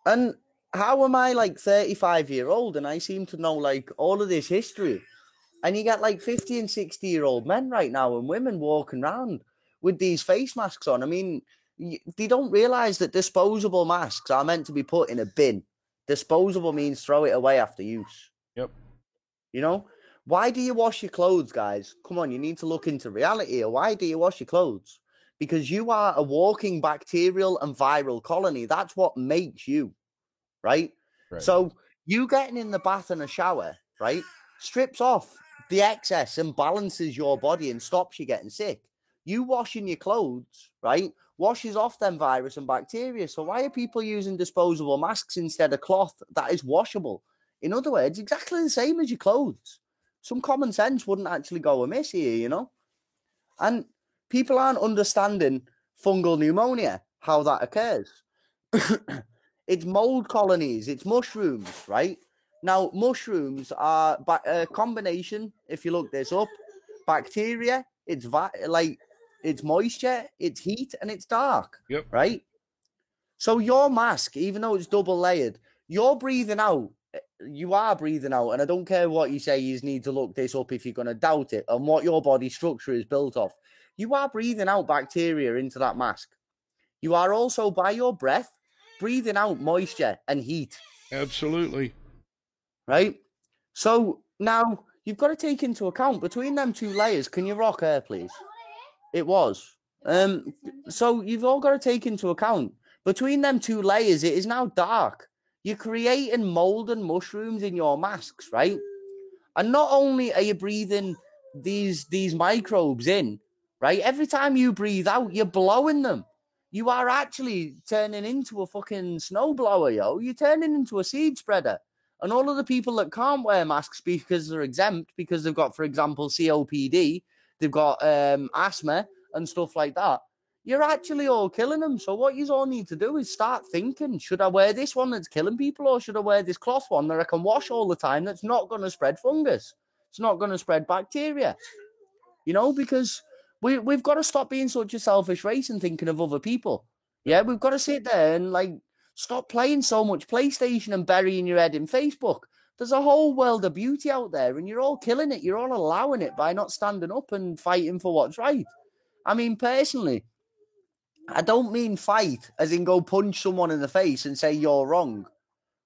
B: And how am I like 35 year old and I seem to know like all of this history? And you get like 50 and 60 year old men right now and women walking around with these face masks on. I mean, they don't realize that disposable masks are meant to be put in a bin Disposable means throw it away after use.
A: Yep.
B: You know, why do you wash your clothes, guys? Come on, you need to look into reality here. Why do you wash your clothes? Because you are a walking bacterial and viral colony. That's what makes you, right? right. So you getting in the bath and a shower, right, strips off the excess and balances your body and stops you getting sick. You washing your clothes, right, washes off them virus and bacteria. So why are people using disposable masks instead of cloth that is washable? In other words, exactly the same as your clothes. Some common sense wouldn't actually go amiss here, you know? And people aren't understanding fungal pneumonia, how that occurs. it's mold colonies, it's mushrooms, right? Now, mushrooms are a combination, if you look this up, bacteria, it's va- like it's moisture, it's heat, and it's dark.
A: Yep.
B: Right. So your mask, even though it's double layered, you're breathing out. You are breathing out, and I don't care what you say. You need to look this up if you're going to doubt it and what your body structure is built of. You are breathing out bacteria into that mask. You are also, by your breath, breathing out moisture and heat.
A: Absolutely.
B: Right. So now you've got to take into account between them two layers. Can you rock her, please? It was. Um, so you've all got to take into account between them two layers, it is now dark. You're creating mold and mushrooms in your masks, right? And not only are you breathing these these microbes in, right? Every time you breathe out, you're blowing them. You are actually turning into a fucking snowblower, yo. You're turning into a seed spreader. And all of the people that can't wear masks because they're exempt, because they've got, for example, COPD, they've got um, asthma and stuff like that. You're actually all killing them. So what you all need to do is start thinking: Should I wear this one that's killing people, or should I wear this cloth one that I can wash all the time? That's not going to spread fungus. It's not going to spread bacteria. You know, because We we've got to stop being such a selfish race and thinking of other people. Yeah, we've got to sit there and like stop playing so much PlayStation and burying your head in Facebook. There's a whole world of beauty out there, and you're all killing it. You're all allowing it by not standing up and fighting for what's right. I mean, personally, I don't mean fight as in go punch someone in the face and say you're wrong,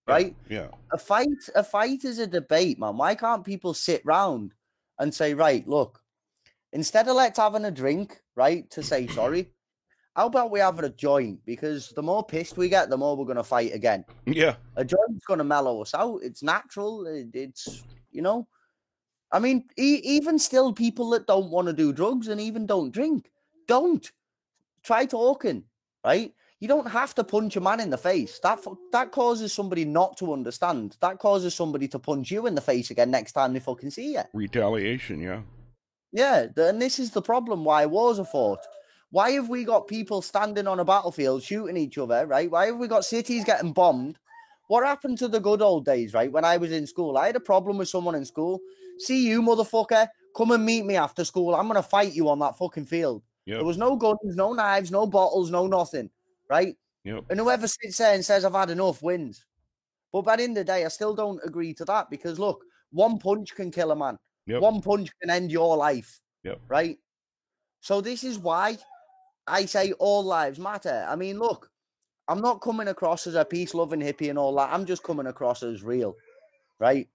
B: right?
A: Yeah.
B: A fight, a fight is a debate, man. Why can't people sit round and say, right, look, instead of let's having a drink, right, to say sorry, how about we have a joint? Because the more pissed we get, the more we're gonna fight again.
A: Yeah.
B: A joint's gonna mellow us out. It's natural. It, it's you know, I mean, e- even still, people that don't want to do drugs and even don't drink, don't try talking, right? You don't have to punch a man in the face. That that causes somebody not to understand. That causes somebody to punch you in the face again next time they fucking see you.
A: Retaliation, yeah.
B: Yeah, and this is the problem why wars are fought. Why have we got people standing on a battlefield shooting each other, right? Why have we got cities getting bombed? What happened to the good old days, right? When I was in school, I had a problem with someone in school. See you, motherfucker. Come and meet me after school. I'm going to fight you on that fucking field.
A: Yep.
B: There was no guns, no knives, no bottles, no nothing, right?
A: Yep.
B: And whoever sits there and says, I've had enough wins. But by the end of the day, I still don't agree to that because look, one punch can kill a man.
A: Yep.
B: One punch can end your life.
A: Yep.
B: Right? So this is why I say all lives matter. I mean, look, I'm not coming across as a peace loving hippie and all that. I'm just coming across as real. Right?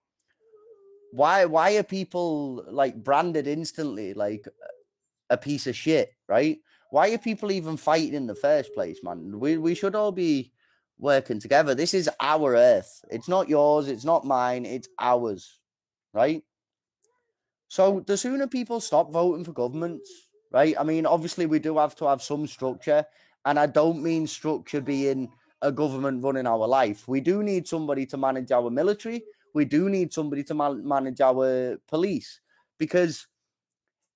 B: Why why are people like branded instantly like a piece of shit, right? Why are people even fighting in the first place, man? We we should all be working together. This is our earth. It's not yours, it's not mine, it's ours. Right? So the sooner people stop voting for governments, right? I mean, obviously we do have to have some structure, and I don't mean structure being a government running our life. We do need somebody to manage our military. We do need somebody to man- manage our police because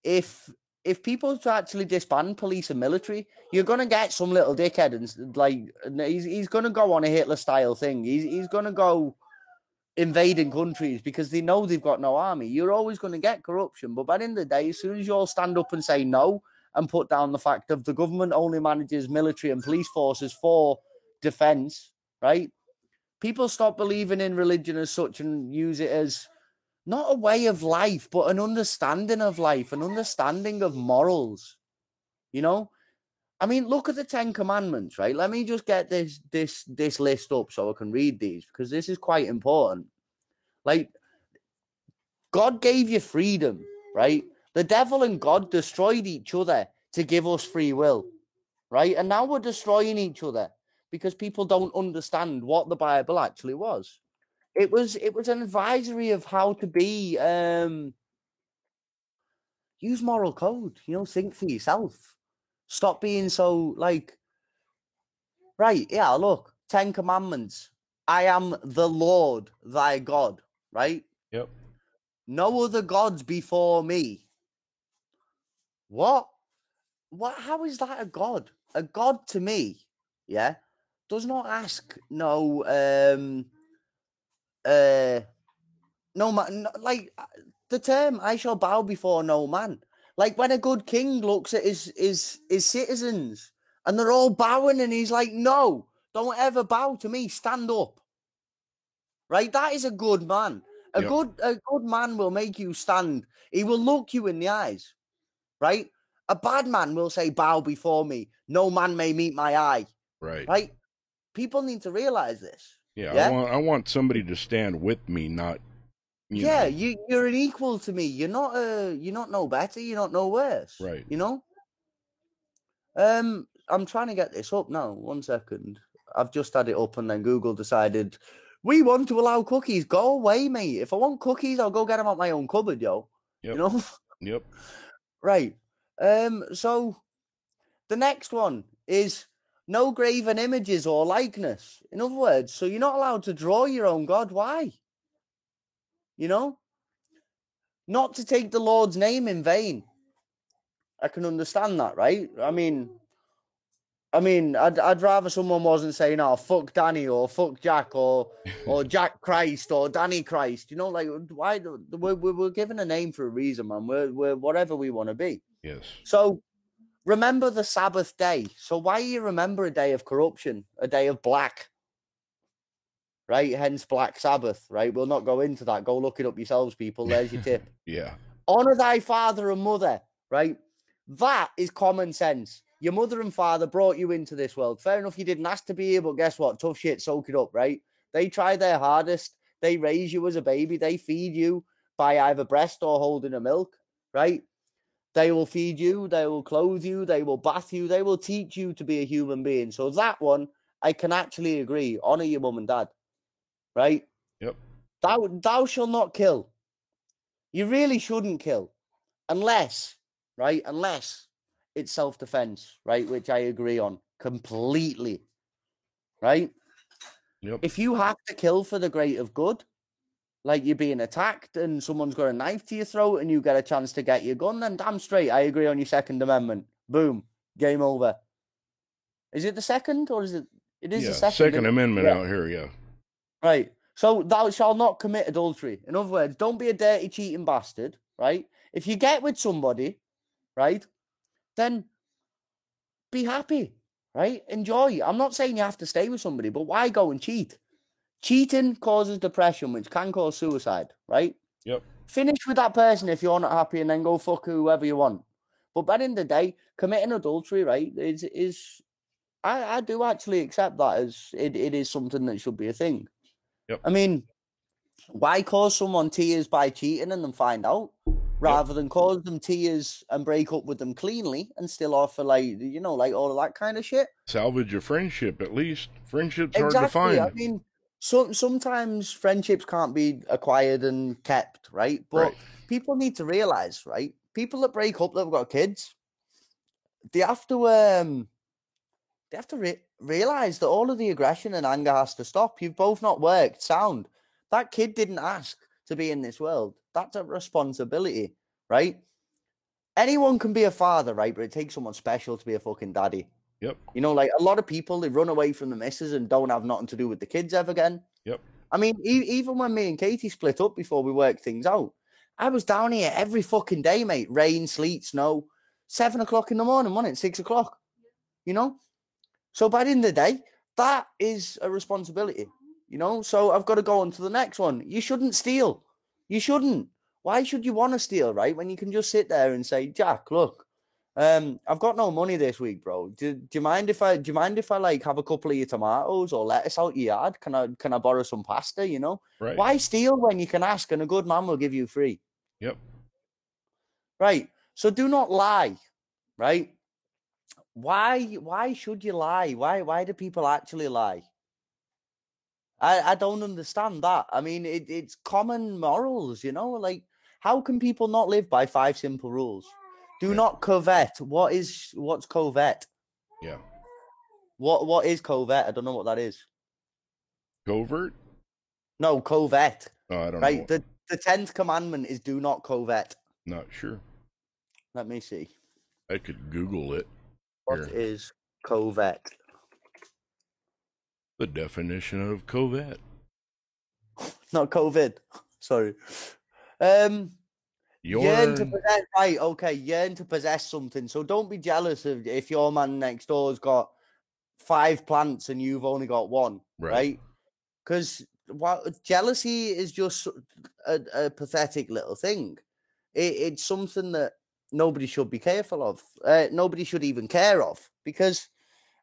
B: if if people to actually disband police and military, you're gonna get some little dickhead and like he's he's gonna go on a Hitler style thing. He's he's gonna go invading countries because they know they've got no army. You're always going to get corruption, but by the end of the day, as soon as you all stand up and say no and put down the fact of the government only manages military and police forces for defense, right? People stop believing in religion as such and use it as not a way of life, but an understanding of life, an understanding of morals. You know, I mean, look at the Ten Commandments, right? Let me just get this this this list up so I can read these because this is quite important. Like, God gave you freedom, right? The devil and God destroyed each other to give us free will, right? And now we're destroying each other because people don't understand what the Bible actually was. It was it was an advisory of how to be um use moral code, you know, think for yourself. Stop being so like right, yeah, look, Ten Commandments. I am the Lord thy God, right?
A: Yep.
B: No other gods before me. What? What how is that a god? A god to me, yeah, does not ask no um uh no man like uh, the term I shall bow before no man. Like when a good king looks at his his his citizens and they're all bowing and he's like, No, don't ever bow to me, stand up. Right? That is a good man. A
A: Yep.
B: good a good man will make you stand. He will look you in the eyes. Right? A bad man will say, Bow before me. No man may meet my eye.
A: Right.
B: Right? People need to realize this.
A: Yeah,
B: Yeah?
A: I want I want somebody to stand with me, not you
B: yeah,
A: know.
B: you you're an equal to me. You're not uh you're not no better, you're not no worse.
A: Right.
B: You know? Um I'm trying to get this up now. One second. I've just had it up and then Google decided we want to allow cookies. Go away, mate. If I want cookies, I'll go get them out my own cupboard, yo.
A: Yep.
B: You know?
A: Yep.
B: right. Um so the next one is no graven images or likeness. In other words, so you're not allowed to draw your own god. Why? You know? Not to take the Lord's name in vain. I can understand that, right? I mean, I mean, I'd I'd rather someone wasn't saying, "Oh, fuck Danny" or "fuck Jack" or or Jack Christ or Danny Christ. You know, like why? We're we're, we're given a name for a reason, man. We're we're whatever we want to be.
A: Yes.
B: So remember the Sabbath day. So why you remember a day of corruption, a day of black? Right, hence Black Sabbath, right? We'll not go into that. Go look it up yourselves, people. There's your tip.
A: Yeah.
B: Honor thy father and mother, right? That is common sense. Your mother and father brought you into this world. Fair enough, you didn't ask to be here, but guess what? Tough shit, soak it up, right? They try their hardest. They raise you as a baby. They feed you by either breast or holding a milk, right? They will feed you, they will clothe you, they will bath you, they will teach you to be a human being. So that one, I can actually agree. Honor your mum and dad, right?
A: Yep.
B: Thou thou shall not kill. You really shouldn't kill, unless, right? Unless it's self-defense, right? Which I agree on completely, right?
A: Yep.
B: If you have to kill for the great of good, like you're being attacked and someone's got a knife to your throat and you get a chance to get your gun, then damn straight, I agree on your Second Amendment. Boom, game over. Is it the second or is it? It is
A: yeah.
B: the second.
A: Second? Amendment
B: Yeah.
A: out here. Yeah.
B: Right. So thou shalt not commit adultery. In other words, don't be a dirty, cheating bastard. Right. If you get with somebody, right, then be happy. Right. Enjoy. I'm not saying you have to stay with somebody, but why go and cheat? Cheating causes depression, which can cause suicide. Right.
A: Yep.
B: Finish with that person if you're not happy, and then go fuck whoever you want. But by the end of the day, committing adultery, right, is is I, I do actually accept that as it, it is something that should be a thing.
A: Yep.
B: I mean, why cause someone tears by cheating and then find out, rather than cause them tears and break up with them cleanly and still offer like you know like all of that kind of shit.
A: Salvage a friendship at least. Friendship's hard
B: exactly.
A: to find.
B: I mean, some sometimes friendships can't be acquired and kept, right? But
A: Right.
B: people need to realize, right? People that break up that've got kids, they have to um, they have to re- realize that all of the aggression and anger has to stop. You've both not worked sound. That kid didn't ask to be in this world. That's a responsibility, right? Anyone can be a father, right? But it takes someone special to be a fucking daddy.
A: Yep.
B: You know, like a lot of people, they run away from the missus and don't have nothing to do with the kids ever again.
A: Yep.
B: I mean, e- even when me and Katie split up before we worked things out, I was down here every fucking day, mate. Rain, sleet, snow. Seven o'clock in the morning, wasn't it? Six o'clock. You know? So by the end of the day, that is a responsibility. You know? So I've got to go on to the next one. You shouldn't steal. You shouldn't. Why should you want to steal, right? When you can just sit there and say, Jack, look, um, I've got no money this week, bro. Do, do you mind if I do you mind if I like have a couple of your tomatoes or lettuce out your yard? Can I can I borrow some pasta? You know?
A: Right.
B: Why steal when you can ask and a good man will give you free?
A: Yep.
B: Right. So do not lie. Right. Why why should you lie? Why why do people actually lie? I, I don't understand that. I mean it, it's common morals, you know, like how can people not live by five simple rules? Do
A: Right.
B: not covet. What is what's covet?
A: Yeah.
B: What what is covet? I don't know what that is.
A: Covert?
B: No, covet.
A: Oh, I don't
B: Right.
A: know.
B: The the tenth commandment is do not covet.
A: Not sure.
B: Let me see.
A: I could Google it.
B: What
A: Here.
B: is covet?
A: The definition of covet.
B: Not COVID. Sorry. Um,
A: Your
B: yearn to possess. Right. Okay. Yearn to possess something. So don't be jealous of if your man next door's got five plants and you've only got one.
A: Right.
B: Right. Because jealousy is just a, a pathetic little thing. It, it's something that nobody should be careful of. Uh, nobody should even care of because,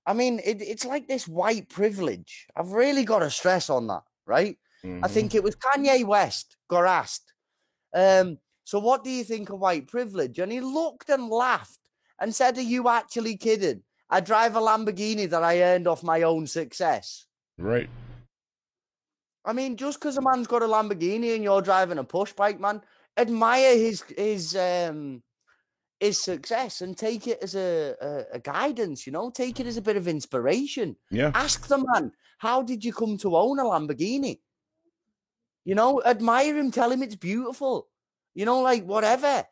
B: I mean, it, it's like this white privilege. I've really got to stress on that, right? I
A: Mhm.
B: think it was Kanye West got asked, um, so what do you think of white privilege? And he looked and laughed and said, Are you actually kidding? I drive a Lamborghini that I earned off my own success.
A: Right.
B: I mean, just because a man's got a Lamborghini and you're driving a push bike, man, admire his his um his success and take it as a, a, a guidance, you know, take it as a bit of inspiration.
A: Yeah.
B: Ask the man, how did you come to own a Lamborghini? You know, admire him, tell him it's beautiful. You know, like whatever.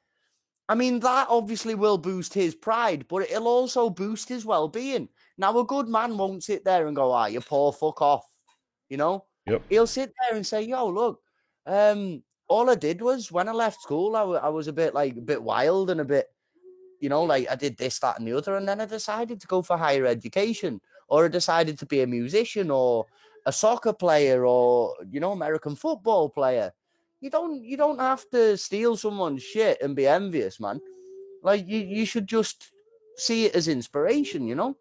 B: I mean, that obviously will boost his pride, but it'll also boost his well being. Now, a good man won't sit there and go, ah, you poor fuck off. You know?
A: Yep.
B: He'll sit there and say, yo, look, um, all I did was when I left school, I, wa- I was a bit like a bit wild and a bit you know, like I did this, that, and the other, and then I decided to go for higher education, or I decided to be a musician, or a soccer player, or you know, American football player. You don't you don't have to steal someone's shit and be envious, man. Like you, you should just see it as inspiration, you know.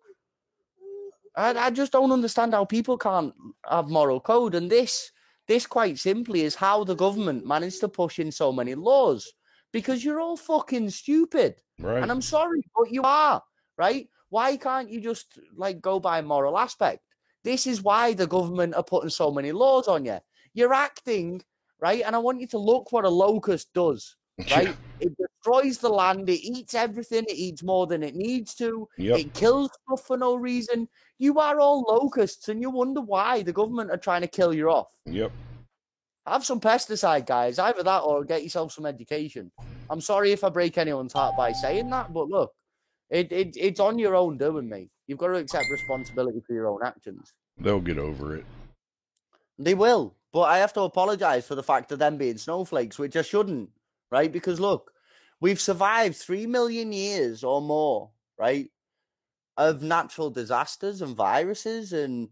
B: I, I just don't understand how people can't have moral code, and this this quite simply is how the government managed to push in so many laws because you're all fucking stupid.
A: Right.
B: And I'm sorry, but you are, right? Why can't you just like go by moral aspect? This is why the government are putting so many laws on you. You're acting, right? And I want you to look what a locust does, right? it destroys the land, it eats everything, it eats more than it needs to,
A: Yep.
B: it kills stuff for no reason. You are all locusts, and you wonder why the government are trying to kill you off.
A: Yep.
B: Have some pesticide, guys. Either that or get yourself some education. I'm sorry if I break anyone's heart by saying that, but look, it, it it's on your own doing, mate. You've got to accept responsibility for your own actions.
A: They'll get over it.
B: They will, but I have to apologize for the fact of them being snowflakes, which I shouldn't, right? Because look, we've survived three million years or more, right, of natural disasters and viruses and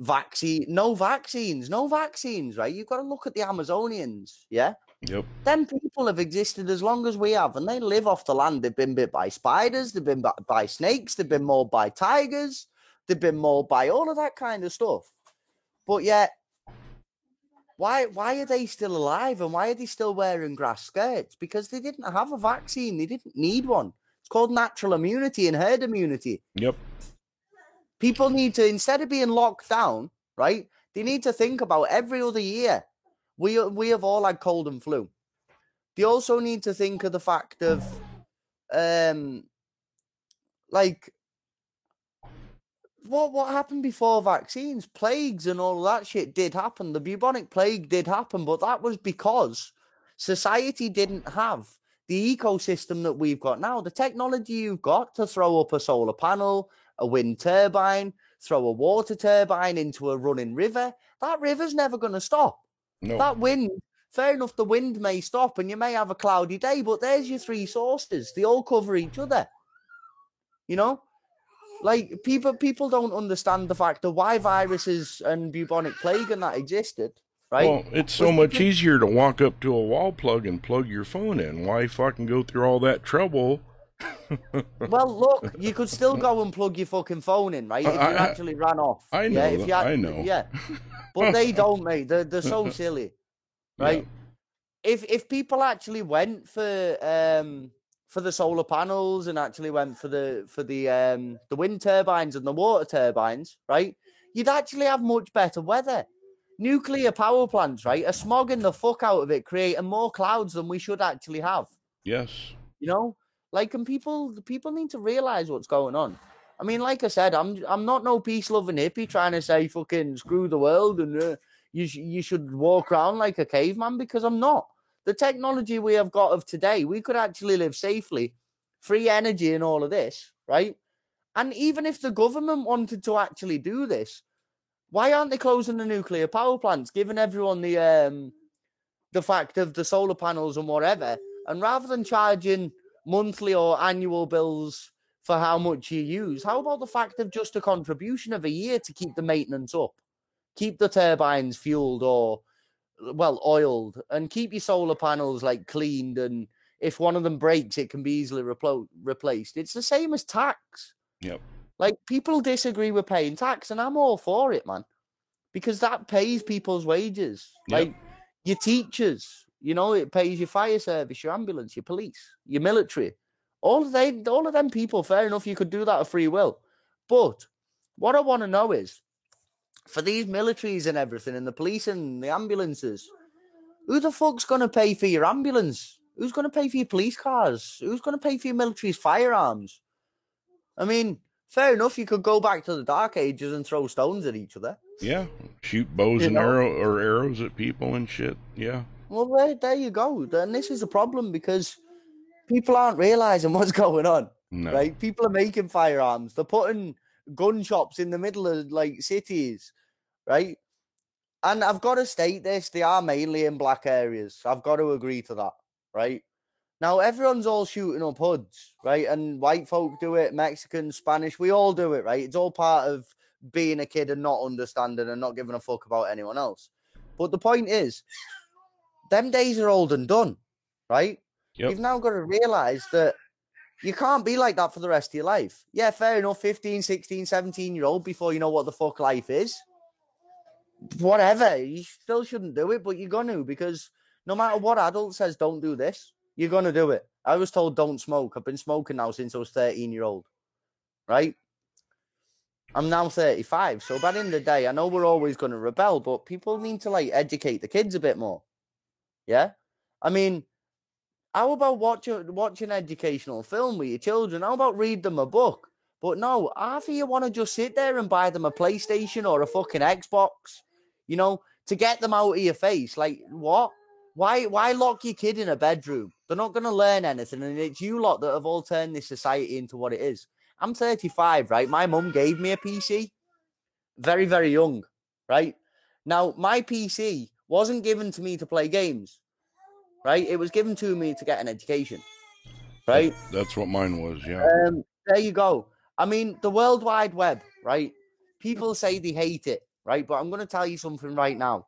B: vaccine, no vaccines, no vaccines, right? You've got to look at the Amazonians, yeah.
A: Yep.
B: Them people have existed as long as we have, and they live off the land. They've been bit by spiders, they've been bit by snakes, they've been mauled by tigers, they've been mauled by all of that kind of stuff. But yet, why why are they still alive and why are they still wearing grass skirts? Because they didn't have a vaccine, they didn't need one. It's called natural immunity and herd immunity.
A: Yep.
B: People need to instead of being locked down, right? They need to think about every other year. We we have all had cold and flu. They also need to think of the fact of, um, like what what happened before vaccines, plagues, and all that shit did happen. The bubonic plague did happen, but that was because society didn't have the ecosystem that we've got now. The technology you've got to throw up a solar panel, a wind turbine, throw a water turbine into a running river. That river's never going to stop.
A: No.
B: That wind, fair enough, the wind may stop and you may have a cloudy day, but there's your three sources. They all cover each other. You know? Like people people don't understand the fact of why viruses and bubonic plague and that existed, right?
A: Well, it's so much easier to walk up to a wall plug and plug your phone in. Why fucking go through all that trouble?
B: Well, look, you could still go and plug your fucking phone in, right? If you
A: I- I-
B: actually ran off.
A: I
B: yeah,
A: know
B: if
A: that-
B: you
A: I know.
B: Yeah, but they don't, mate. They're they're so silly, right? If if people actually went for um for the solar panels and actually went for the for the um the wind turbines and the water turbines, right? You'd actually have much better weather. Nuclear power plants, right, are smogging the fuck out of it, creating more clouds than we should actually have.
A: Yes.
B: You know, like, and people people need to realize what's going on. I mean, like I said, I'm I'm not no peace loving hippie trying to say fucking screw the world and uh, you sh- you should walk around like a caveman because I'm not. The technology we have got of today, we could actually live safely, free energy and all of this, right? And even if the government wanted to actually do this, why aren't they closing the nuclear power plants, giving everyone the um the fact of the solar panels and whatever, and rather than charging monthly or annual bills for how much you use, how about the fact of just a contribution of a year to keep the maintenance up, keep the turbines fueled or well oiled, and keep your solar panels like cleaned and if one of them breaks, it can be easily replo- replaced. It's the same as tax.
A: Yep.
B: Like people disagree with paying tax, and I'm all for it, man, because that pays people's wages.
A: Yep.
B: Like your teachers, you know, it pays your fire service, your ambulance, your police, your military. All of they, all of them people. Fair enough, you could do that of free will, but what I want to know is, for these militaries and everything, and the police and the ambulances, who the fuck's gonna pay for your ambulance? Who's gonna pay for your police cars? Who's gonna pay for your military's firearms? I mean, fair enough. You could go back to the dark ages and throw stones at each other.
A: Yeah. Shoot bows
B: You
A: and
B: know?
A: arrow or arrows at people and shit. Yeah.
B: Well, there, there you go. And this is a problem because people aren't realizing what's going on.
A: No.
B: Right? People are making firearms. They're putting gun shops in the middle of like cities, right? And I've got to state this: they are mainly in black areas. I've got to agree to that, right? Now everyone's all shooting up hoods, right? And white folk do it, Mexicans, Spanish, we all do it, right? It's all part of being a kid and not understanding and not giving a fuck about anyone else. But the point is, them days are old and done, right?
A: Yep.
B: You've now got to realize that you can't be like that for the rest of your life. Yeah, fair enough, 15, 16, 17 year old before you know what the fuck life is. Whatever, you still shouldn't do it, but you're going to because no matter what adult says, don't do this, you're going to do it. I was told don't smoke. I've been smoking now since I was 13 year old, right? I'm now 35. So by the end of the day, I know we're always going to rebel, but people need to like educate the kids a bit more. Yeah. I mean, how about watch a, watch an educational film with your children? How about read them a book? But no, of you want to just sit there and buy them a PlayStation or a fucking Xbox, you know, to get them out of your face. Like, what? Why why lock your kid in a bedroom? They're not going to learn anything. And it's you lot that have all turned this society into what it is. I'm 35, right? My mum gave me a PC very, very young, right? Now, my PC wasn't given to me to play games, right? It was given to me to get an education, right?
A: That's what mine was, yeah.
B: Um, there you go. I mean, the World Wide Web, right? People say they hate it, right? But I'm going to tell you something right now.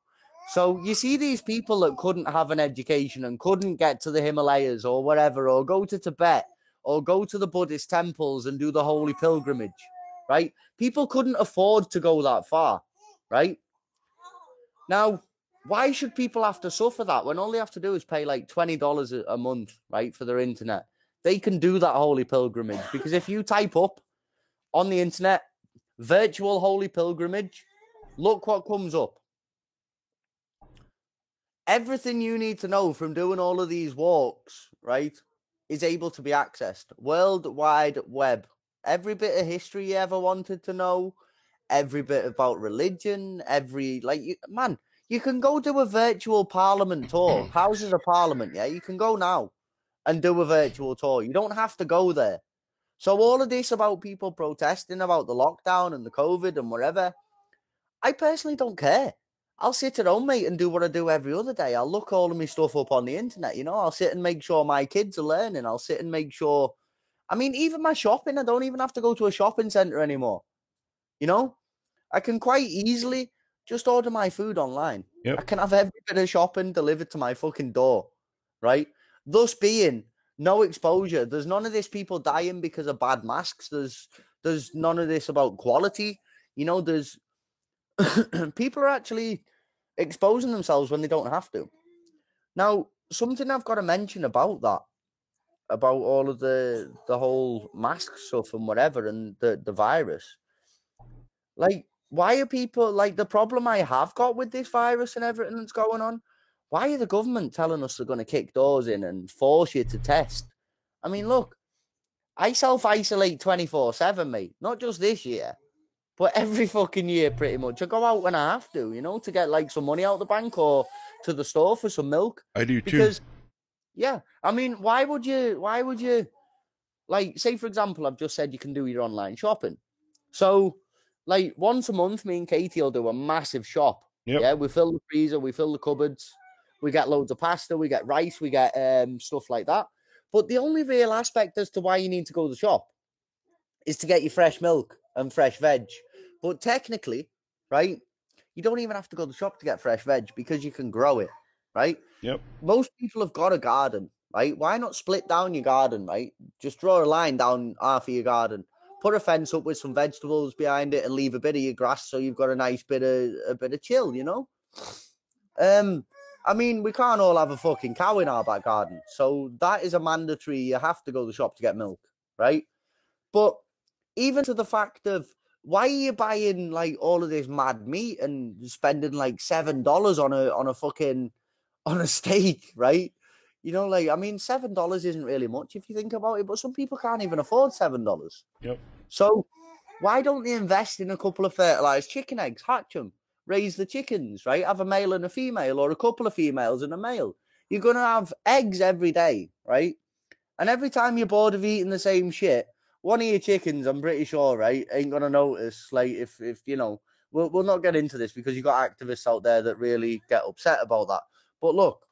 B: So you see these people that couldn't have an education and couldn't get to the Himalayas or whatever, or go to Tibet or go to the Buddhist temples and do the holy pilgrimage, right? People couldn't afford to go that far, right? Now, why should people have to suffer that when all they have to do is pay like $20 a month, right, for their internet? They can do that holy pilgrimage because if you type up on the internet virtual holy pilgrimage, look what comes up. Everything you need to know from doing all of these walks, right, is able to be accessed. World Wide Web. Every bit of history you ever wanted to know, every bit about religion, every like you, man, you can go do a virtual parliament tour, houses of parliament, yeah. You can go now and do a virtual tour. You don't have to go there. So all of this about people protesting about the lockdown and the COVID and whatever, I personally don't care. I'll sit at home, mate, and do what I do every other day. I'll look all of my stuff up on the internet, you know. I'll sit and make sure my kids are learning. I'll sit and make sure. I mean, even my shopping, I don't even have to go to a shopping center anymore. You know, I can quite easily just order my food online.
A: Yep.
B: I can have every bit of shopping delivered to my fucking door, right? Thus being no exposure. There's none of this people dying because of bad masks. There's there's none of this about quality. You know, there's people are actually exposing themselves when they don't have to. Now, something I've got to mention about that, about all of the the whole mask stuff and whatever, and the the virus. Like, why are people like the problem I have got with this virus and everything that's going on? Why are the government telling us they're going to kick doors in and force you to test? I mean, look, I self isolate 24 7, mate, not just this year. But every fucking year, pretty much, I go out when I have to, you know, to get like some money out of the bank or to the store for some milk.
A: I do too.
B: Because, yeah, I mean, why would you? Why would you? Like, say for example, I've just said you can do your online shopping. So, like once a month, me and Katie will do a massive shop.
A: Yep.
B: Yeah, we fill the freezer, we fill the cupboards, we get loads of pasta, we get rice, we get um, stuff like that. But the only real aspect as to why you need to go to the shop is to get your fresh milk and fresh veg. But technically, right, you don't even have to go to the shop to get fresh veg because you can grow it, right?
A: Yep.
B: Most people have got a garden, right? Why not split down your garden, right? Just draw a line down half of your garden, put a fence up with some vegetables behind it, and leave a bit of your grass so you've got a nice bit of a bit of chill, you know. Um, I mean, we can't all have a fucking cow in our back garden, so that is a mandatory. You have to go to the shop to get milk, right? But even to the fact of why are you buying like all of this mad meat and spending like seven dollars on a on a fucking on a steak, right? You know, like I mean, seven dollars isn't really much if you think about it, but some people can't even afford seven dollars.
A: Yep.
B: So why don't they invest in a couple of fertilized chicken eggs, hatch them, raise the chickens, right? Have a male and a female, or a couple of females and a male. You're gonna have eggs every day, right? And every time you're bored of eating the same shit, one of your chickens, I'm pretty sure, right, ain't gonna notice. Like if if you know, we'll we'll not get into this because you got activists out there that really get upset about that. But look,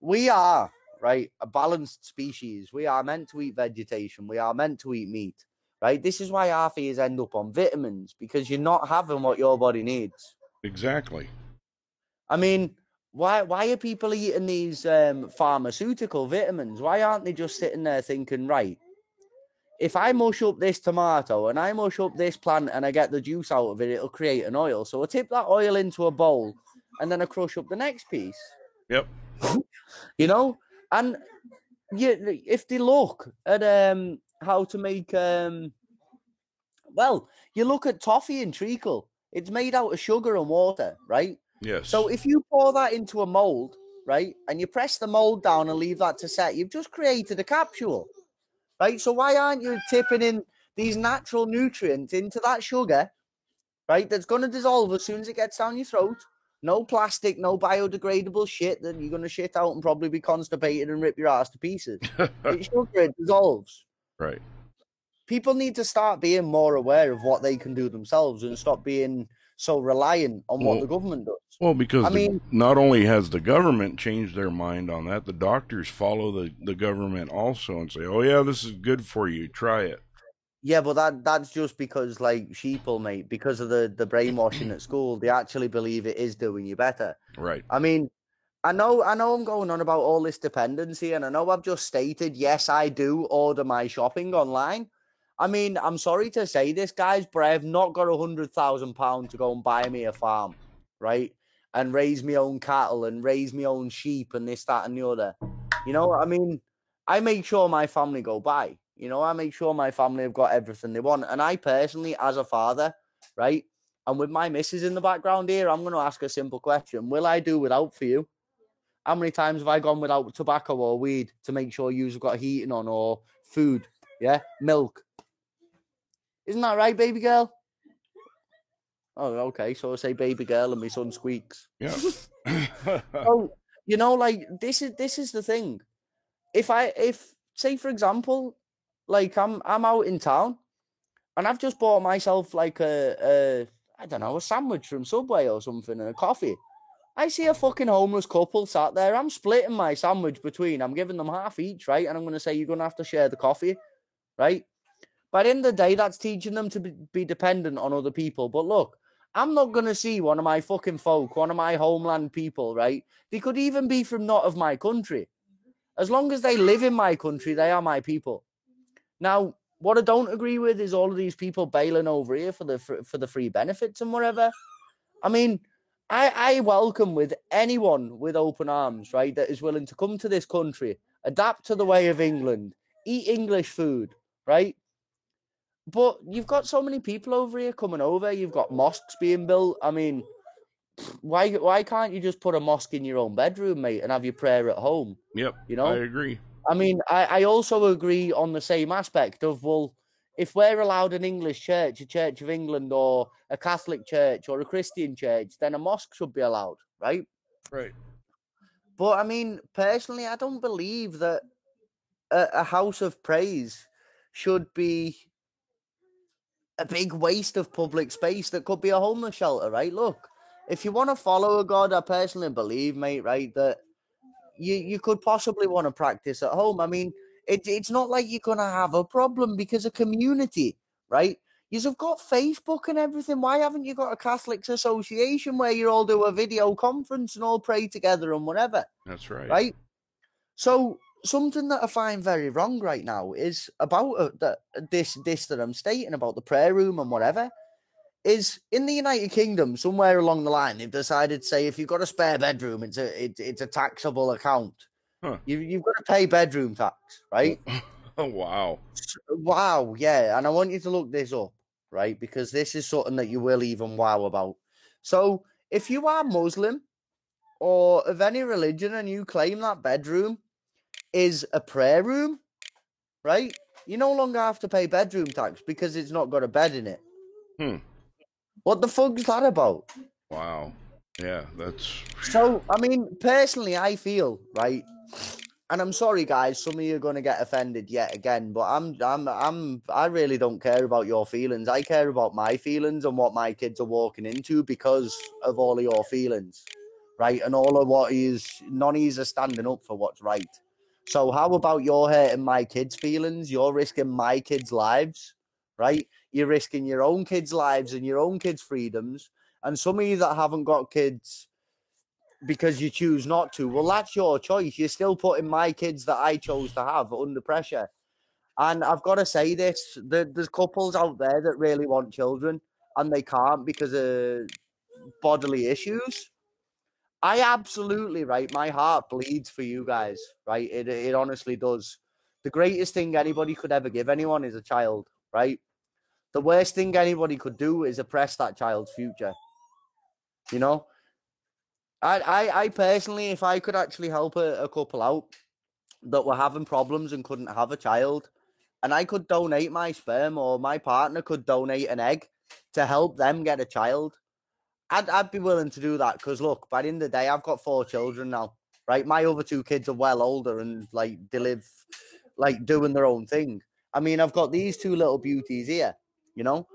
B: we are right? A balanced species. We are meant to eat vegetation. We are meant to eat meat, right? This is why half of end up on vitamins because you're not having what your body needs.
A: Exactly.
B: I mean, why why are people eating these um, pharmaceutical vitamins? Why aren't they just sitting there thinking, right? If I mush up this tomato and I mush up this plant and I get the juice out of it, it'll create an oil. So I tip that oil into a bowl and then I crush up the next piece.
A: Yep.
B: you know, and you, if they look at um, how to make, um, well, you look at toffee and treacle. It's made out of sugar and water, right?
A: Yes.
B: So if you pour that into a mold, right, and you press the mold down and leave that to set, you've just created a capsule, right? So why aren't you tipping in these natural nutrients into that sugar, right? That's going to dissolve as soon as it gets down your throat. No plastic, no biodegradable shit that you're going to shit out and probably be constipated and rip your ass to pieces. it's sugar, it dissolves.
A: right.
B: People need to start being more aware of what they can do themselves and stop being so reliant on what the government does.
A: Well, because
B: I
A: the-
B: mean-
A: not only has the government changed their mind on that, the doctors follow the, the government also and say, "Oh yeah, this is good for you. Try it."
B: Yeah, but that that's just because like sheeple, mate, because of the the brainwashing at school, they actually believe it is doing you better.
A: Right.
B: I mean, I know I know I'm going on about all this dependency, and I know I've just stated yes, I do order my shopping online. I mean, I'm sorry to say this, guys, but I've not got a hundred thousand pounds to go and buy me a farm, right? And raise my own cattle and raise my own sheep and this, that, and the other. You know, I mean, I make sure my family go by. You know, I make sure my family have got everything they want. And I personally, as a father, right, and with my missus in the background here, I'm going to ask a simple question: Will I do without for you? How many times have I gone without tobacco or weed to make sure you've got heating on or food? Yeah, milk. Isn't that right, baby girl? Oh, okay. So I say baby girl, and my son squeaks.
A: Yeah.
B: Oh, you know, like this is this is the thing. If I if say for example, like I'm I'm out in town, and I've just bought myself like a, a I don't know a sandwich from Subway or something and a coffee. I see a fucking homeless couple sat there. I'm splitting my sandwich between. I'm giving them half each, right? And I'm going to say you're going to have to share the coffee, right? End of the day, that's teaching them to be, be dependent on other people. But look, I'm not going to see one of my fucking folk, one of my homeland people, right? They could even be from not of my country. As long as they live in my country, they are my people. Now, what I don't agree with is all of these people bailing over here for the for, for the free benefits and whatever. I mean, I I welcome with anyone with open arms, right, that is willing to come to this country, adapt to the way of England, eat English food, right? But you've got so many people over here coming over. You've got mosques being built. I mean, why why can't you just put a mosque in your own bedroom, mate, and have your prayer at home?
A: yep.
B: You know,
A: I agree.
B: I mean, I, I also agree on the same aspect of well, if we're allowed an English church, a Church of England, or a Catholic church, or a Christian church, then a mosque should be allowed, right?
A: Right.
B: But I mean, personally, I don't believe that a, a house of praise should be a big waste of public space that could be a homeless shelter, right? Look, if you want to follow a God, I personally believe, mate, right, that you you could possibly want to practice at home. I mean, it, it's not like you're gonna have a problem because a community, right? You've got Facebook and everything. Why haven't you got a Catholics Association where you all do a video conference and all pray together and whatever?
A: That's right.
B: right? So something that I find very wrong right now is about uh, that this this that I'm stating about the prayer room and whatever is in the United Kingdom somewhere along the line they've decided to say if you've got a spare bedroom it's a it, it's a taxable account.
A: Huh.
B: You you've got to pay bedroom tax, right?
A: Oh wow.
B: Wow, yeah, and I want you to look this up, right? Because this is something that you will even wow about. So, if you are Muslim or of any religion and you claim that bedroom is a prayer room, right? You no longer have to pay bedroom tax because it's not got a bed in it.
A: Hmm.
B: What the fuck's that about?
A: Wow. Yeah, that's
B: So, I mean, personally, I feel right, and I'm sorry, guys. Some of you are going to get offended yet again, but I'm, I'm, I'm, I really don't care about your feelings. I care about my feelings and what my kids are walking into because of all of your feelings, right? And all of what is none of yous are standing up for what's right. So how about you're hurting my kids' feelings? You're risking my kids' lives, right? You're risking your own kids' lives and your own kids' freedoms. And some of you that haven't got kids because you choose not to, well, that's your choice. You're still putting my kids that I chose to have under pressure. And I've got to say this: there's couples out there that really want children and they can't because of bodily issues. I absolutely right. My heart bleeds for you guys, right? It it honestly does. The greatest thing anybody could ever give anyone is a child, right? The worst thing anybody could do is oppress that child's future. You know, I I, I personally, if I could actually help a, a couple out that were having problems and couldn't have a child, and I could donate my sperm or my partner could donate an egg to help them get a child, I'd, I'd be willing to do that because look, by the end of the day, I've got four children now, right? My other two kids are well older and like they live like doing their own thing. I mean, I've got these two little beauties here, you know.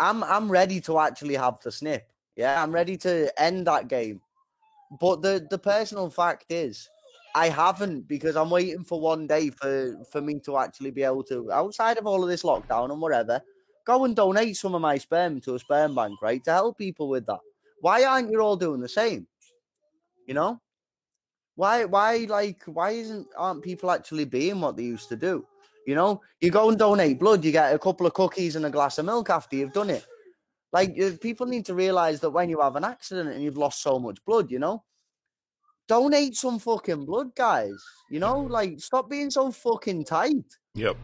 B: I'm I'm ready to actually have the snip. Yeah, I'm ready to end that game. But the the personal fact is, I haven't because I'm waiting for one day for for me to actually be able to, outside of all of this lockdown and whatever, Go and donate some of my sperm to a sperm bank, right? To help people with that. Why aren't you all doing the same? You know? Why why like why isn't aren't people actually being what they used to do? You know, you go and donate blood, you get a couple of cookies and a glass of milk after you've done it. Like people need to realize that when you have an accident and you've lost so much blood, you know, donate some fucking blood, guys. You know, like stop being so fucking tight.
A: Yep.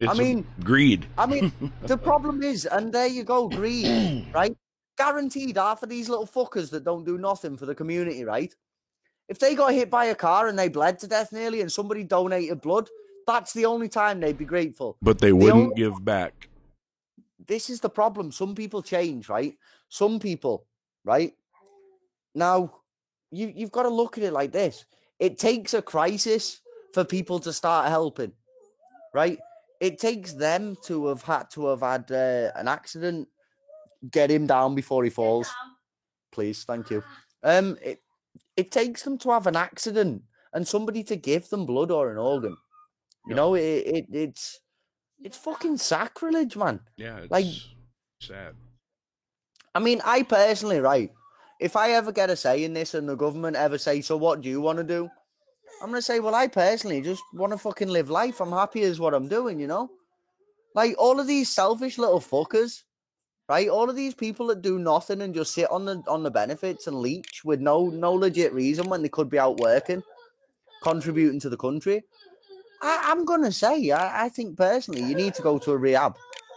B: It's I mean,
A: greed.
B: I mean, the problem is, and there you go, greed, right? Guaranteed, half of these little fuckers that don't do nothing for the community, right? If they got hit by a car and they bled to death nearly, and somebody donated blood, that's the only time they'd be grateful.
A: But they wouldn't the only... give back.
B: This is the problem. Some people change, right? Some people, right? Now, you you've got to look at it like this. It takes a crisis for people to start helping, right? It takes them to have had to have had uh, an accident, get him down before he falls. Please, thank you. Um, it it takes them to have an accident and somebody to give them blood or an organ. You know, it, it it's it's fucking sacrilege, man.
A: Yeah, like sad.
B: I mean, I personally, right, if I ever get a say in this and the government ever say, so what do you want to do? I'm gonna say, well, I personally just want to fucking live life. I'm happy as what I'm doing, you know. Like all of these selfish little fuckers, right? All of these people that do nothing and just sit on the on the benefits and leech with no no legit reason when they could be out working, contributing to the country. I, am gonna say, I, I think personally, you need to go to a rehab.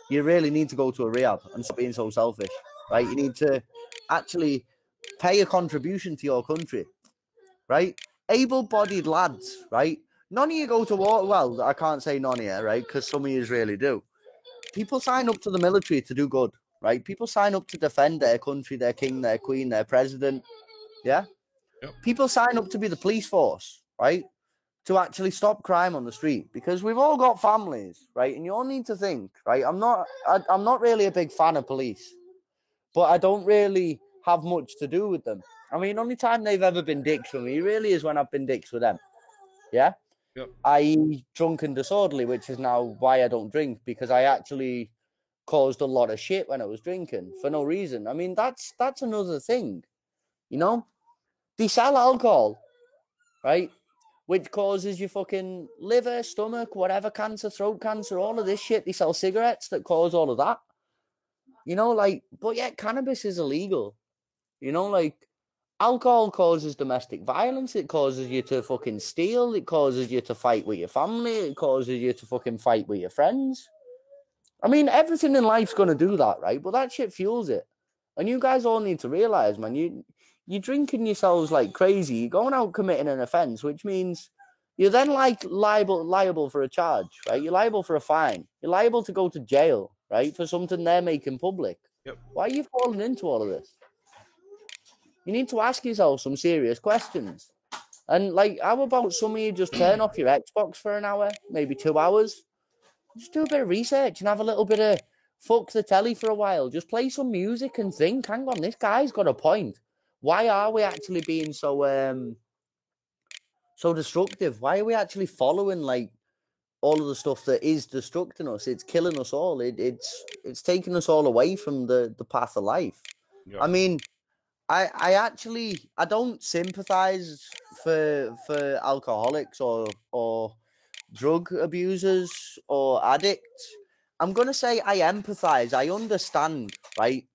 B: You really need to go to a rehab and stop being so selfish, right? You need to actually pay a contribution to your country, right? Able-bodied lads, right? None of you go to war. Well, I can't say none of you, right? Because some of you really do. People sign up to the military to do good, right? People sign up to defend their country, their king, their queen, their president. Yeah. Yep. People sign up to be the police force, right? To actually stop crime on the street because we've all got families, right? And you all need to think, right? I'm not, I, I'm not really a big fan of police, but I don't really have much to do with them. I mean, only time they've ever been dicks for me really is when I've been dicks with them. Yeah. Yep. I drunk and disorderly, which is now why I don't drink because I actually caused a lot of shit when I was drinking for no reason. I mean, that's that's another thing, you know. They sell alcohol, right? Which causes your fucking liver, stomach, whatever cancer, throat cancer, all of this shit. They sell cigarettes that cause all of that. You know, like, but yet cannabis is illegal. You know, like alcohol causes domestic violence. It causes you to fucking steal. It causes you to fight with your family. It causes you to fucking fight with your friends. I mean, everything in life's gonna do that, right? But that shit fuels it. And you guys all need to realize, man, you you're drinking yourselves like crazy. You're going out committing an offense, which means you're then like liable liable for a charge, right? You're liable for a fine. You're liable to go to jail, right, for something they're making public. Yep. Why are you falling into all of this? You need to ask yourself some serious questions. And like, how about some of you just turn off your Xbox for an hour, maybe two hours? Just do a bit of research and have a little bit of fuck the telly for a while. Just play some music and think, hang on, this guy's got a point. Why are we actually being so um so destructive? Why are we actually following like all of the stuff that is destructing us? It's killing us all. It, it's it's taking us all away from the the path of life.
A: Yeah.
B: I mean, I I actually I don't sympathize for for alcoholics or or drug abusers or addicts. I'm gonna say I empathize. I understand, right?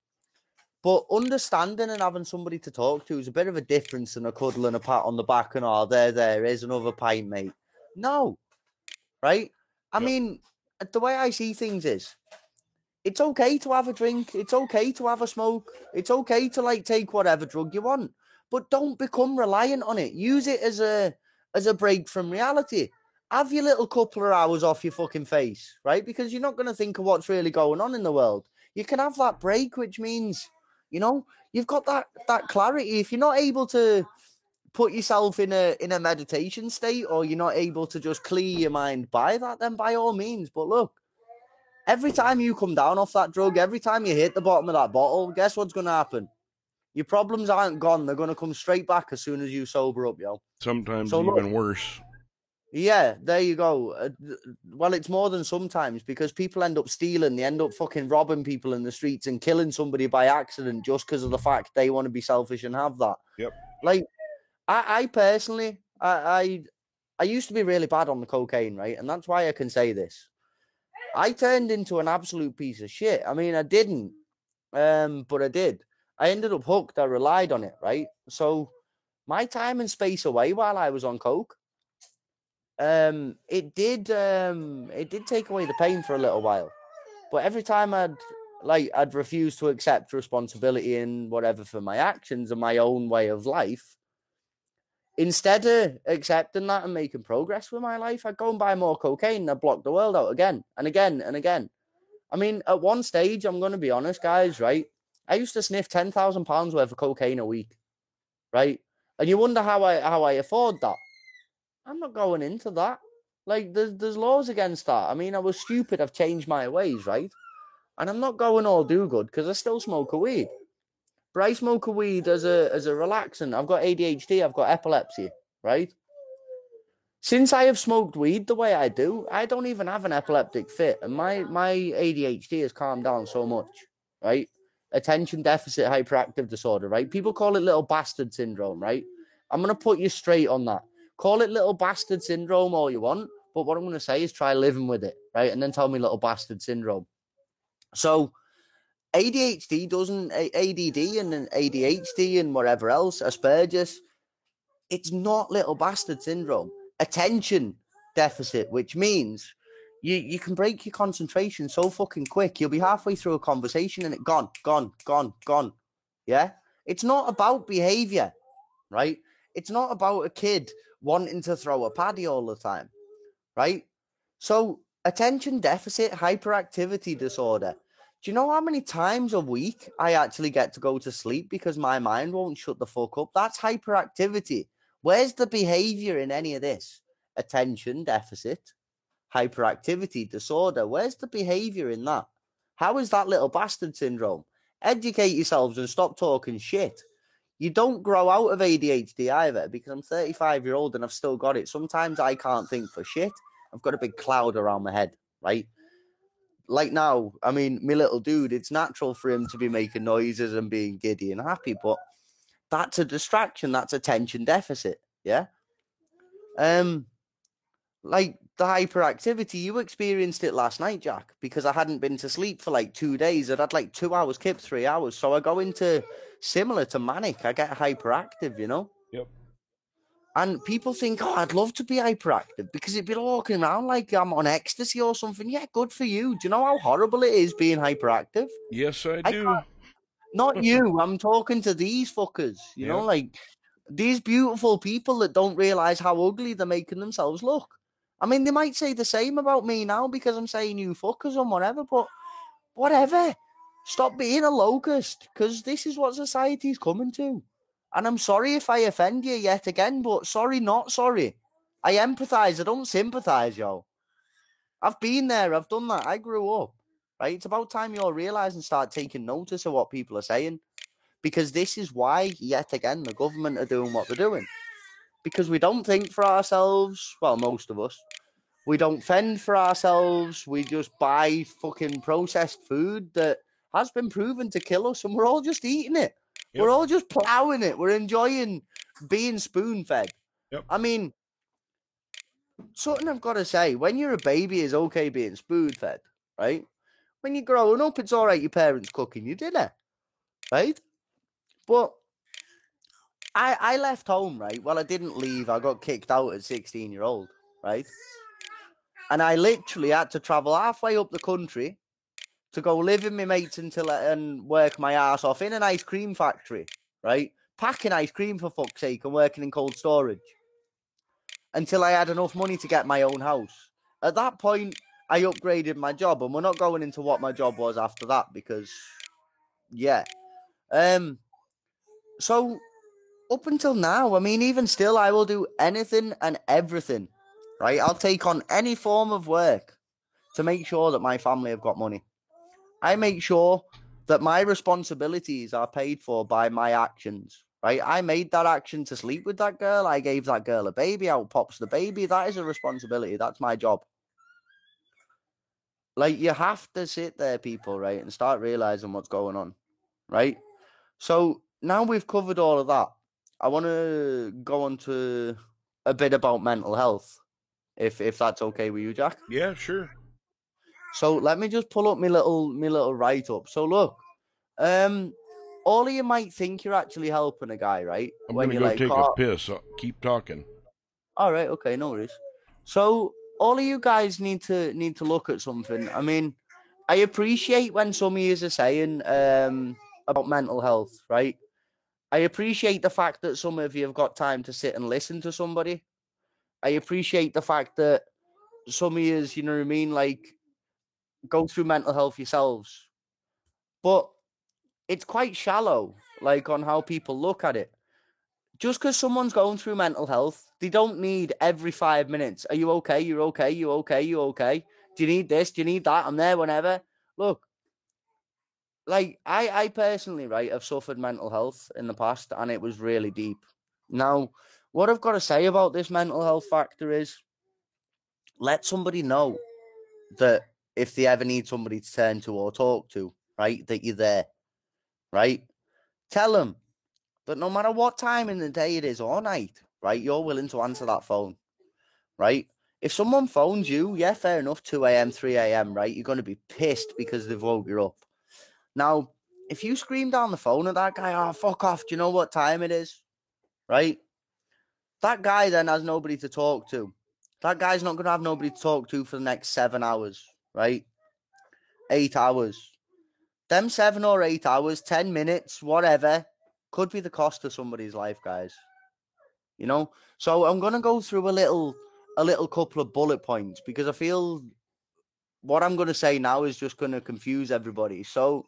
B: But understanding and having somebody to talk to is a bit of a difference than a cuddle and a pat on the back and oh, there, there is another pint, mate. No, right? I
A: Yep.
B: mean, the way I see things is, it's okay to have a drink. It's okay to have a smoke. It's okay to like take whatever drug you want, but don't become reliant on it. Use it as a as a break from reality. Have your little couple of hours off your fucking face, right? Because you're not going to think of what's really going on in the world. You can have that break, which means, you know, you've got that that clarity. If you're not able to put yourself in a in a meditation state, or you're not able to just clear your mind by that, then by all means. But look, every time you come down off that drug, every time you hit the bottom of that bottle, guess what's going to happen? Your problems aren't gone; they're going to come straight back as soon as you sober up, yo.
A: Sometimes
B: So look-
A: even worse.
B: Yeah, there you go. Uh, well, it's more than sometimes because people end up stealing, they end up fucking robbing people in the streets and killing somebody by accident just because of the fact they want to be selfish and have that.
A: Yep.
B: Like, I, I personally, I, I, I used to be really bad on the cocaine, right? And that's why I can say this. I turned into an absolute piece of shit. I mean, I didn't, um, but I did. I ended up hooked. I relied on it, right? So, my time and space away while I was on coke um it did um it did take away the pain for a little while but every time i'd like i'd refuse to accept responsibility and whatever for my actions and my own way of life instead of accepting that and making progress with my life i'd go and buy more cocaine and i'd block the world out again and again and again i mean at one stage i'm going to be honest guys right i used to sniff 10,000 pounds worth of cocaine a week right and you wonder how i how i afford that I'm not going into that. Like there's there's laws against that. I mean, I was stupid. I've changed my ways, right? And I'm not going all do good because I still smoke a weed. But I smoke a weed as a as a relaxant. I've got ADHD. I've got epilepsy, right? Since I have smoked weed the way I do, I don't even have an epileptic fit, and my my ADHD has calmed down so much, right? Attention deficit hyperactive disorder, right? People call it little bastard syndrome, right? I'm gonna put you straight on that. Call it little bastard syndrome all you want, but what I'm to say is try living with it, right? And then tell me little bastard syndrome. So, ADHD doesn't, ADD and ADHD and whatever else, Asperger's, it's not little bastard syndrome. Attention deficit, which means you, you can break your concentration so fucking quick. You'll be halfway through a conversation and it gone, gone, gone, gone. Yeah? It's not about behavior, right? It's not about a kid wanting to throw a paddy all the time, right? So, attention deficit hyperactivity disorder. Do you know how many times a week I actually get to go to sleep because my mind won't shut the fuck up? That's hyperactivity. Where's the behavior in any of this? Attention deficit, hyperactivity disorder. Where's the behavior in that? How is that little bastard syndrome? Educate yourselves and stop talking shit you don't grow out of ADHD either because I'm 35 year old and I've still got it. Sometimes I can't think for shit. I've got a big cloud around my head, right? Like now, I mean, my little dude, it's natural for him to be making noises and being giddy and happy, but that's a distraction. That's attention deficit. Yeah. Um, like the hyperactivity, you experienced it last night, Jack, because I hadn't been to sleep for like two days. I'd had like two hours kept, three hours. So I go into similar to manic. I get hyperactive, you know?
A: Yep.
B: And people think, oh, I'd love to be hyperactive because it'd be walking around like I'm on ecstasy or something. Yeah, good for you. Do you know how horrible it is being hyperactive?
A: Yes, I
B: I
A: do.
B: can't- Not you. I'm talking to these fuckers, you know, like these beautiful people that don't realize how ugly they're making themselves look. I mean, they might say the same about me now because I'm saying you fuckers and whatever, but whatever. Stop being a locust because this is what society's coming to. And I'm sorry if I offend you yet again, but sorry, not sorry. I empathize. I don't sympathize, yo. I've been there. I've done that. I grew up, right? It's about time you all realize and start taking notice of what people are saying because this is why, yet again, the government are doing what they're doing. because we don't think for ourselves. Well, most of us. We don't fend for ourselves. We just buy fucking processed food that has been proven to kill us, and we're all just eating it.
A: Yep.
B: We're all just plowing it. We're enjoying being spoon fed.
A: Yep.
B: I mean, something I've got to say when you're a baby, is okay being spoon fed, right? When you're growing up, it's all right your parents cooking you dinner, right? But I I left home, right? Well, I didn't leave. I got kicked out at 16 year old, right? And I literally had to travel halfway up the country to go live with my mates until I, and work my ass off in an ice cream factory, right? Packing ice cream for fuck's sake and working in cold storage until I had enough money to get my own house. At that point, I upgraded my job, and we're not going into what my job was after that because, yeah. Um. So, up until now, I mean, even still, I will do anything and everything, right? I'll take on any form of work to make sure that my family have got money. I make sure that my responsibilities are paid for by my actions, right? I made that action to sleep with that girl. I gave that girl a baby. Out pops the baby. That is a responsibility. That's my job. Like, you have to sit there, people, right, and start realizing what's going on, right? So now we've covered all of that. I want to go on to a bit about mental health, if if that's okay with you, Jack.
A: Yeah, sure.
B: So let me just pull up my little my little write up. So look, um, all of you might think you're actually helping a guy, right?
A: I'm gonna go take
B: "Oh,
A: a piss. Keep talking.
B: all right, okay, no worries. So all of you guys need to need to look at something. I mean, I appreciate when some of you are saying um about mental health, right? I appreciate the fact that some of you have got time to sit and listen to somebody. I appreciate the fact that some of you, you know what I mean, like go through mental health yourselves. But it's quite shallow, like on how people look at it. Just because someone's going through mental health, they don't need every five minutes. Are you okay? You're okay. You okay? You okay? Do you need this? Do you need that? I'm there whenever. Look, like I, I personally, right, have suffered mental health in the past, and it was really deep. Now, what I've got to say about this mental health factor is, let somebody know that if they ever need somebody to turn to or talk to, right, that you're there, right? Tell them that no matter what time in the day it is or night, right, you're willing to answer that phone, right? If someone phones you, yeah, fair enough, 2 a.m., 3 a.m., right, you're going to be pissed because they've woke you up. Now, if you scream down the phone at that guy, oh, fuck off, do you know what time it is? Right? That guy then has nobody to talk to. That guy's not going to have nobody to talk to for the next seven hours, right? Eight hours. Them seven or eight hours, 10 minutes, whatever, could be the cost of somebody's life, guys. You know? So I'm going to go through a little a little couple of bullet points because I feel what I'm going to say now is just going to confuse everybody. So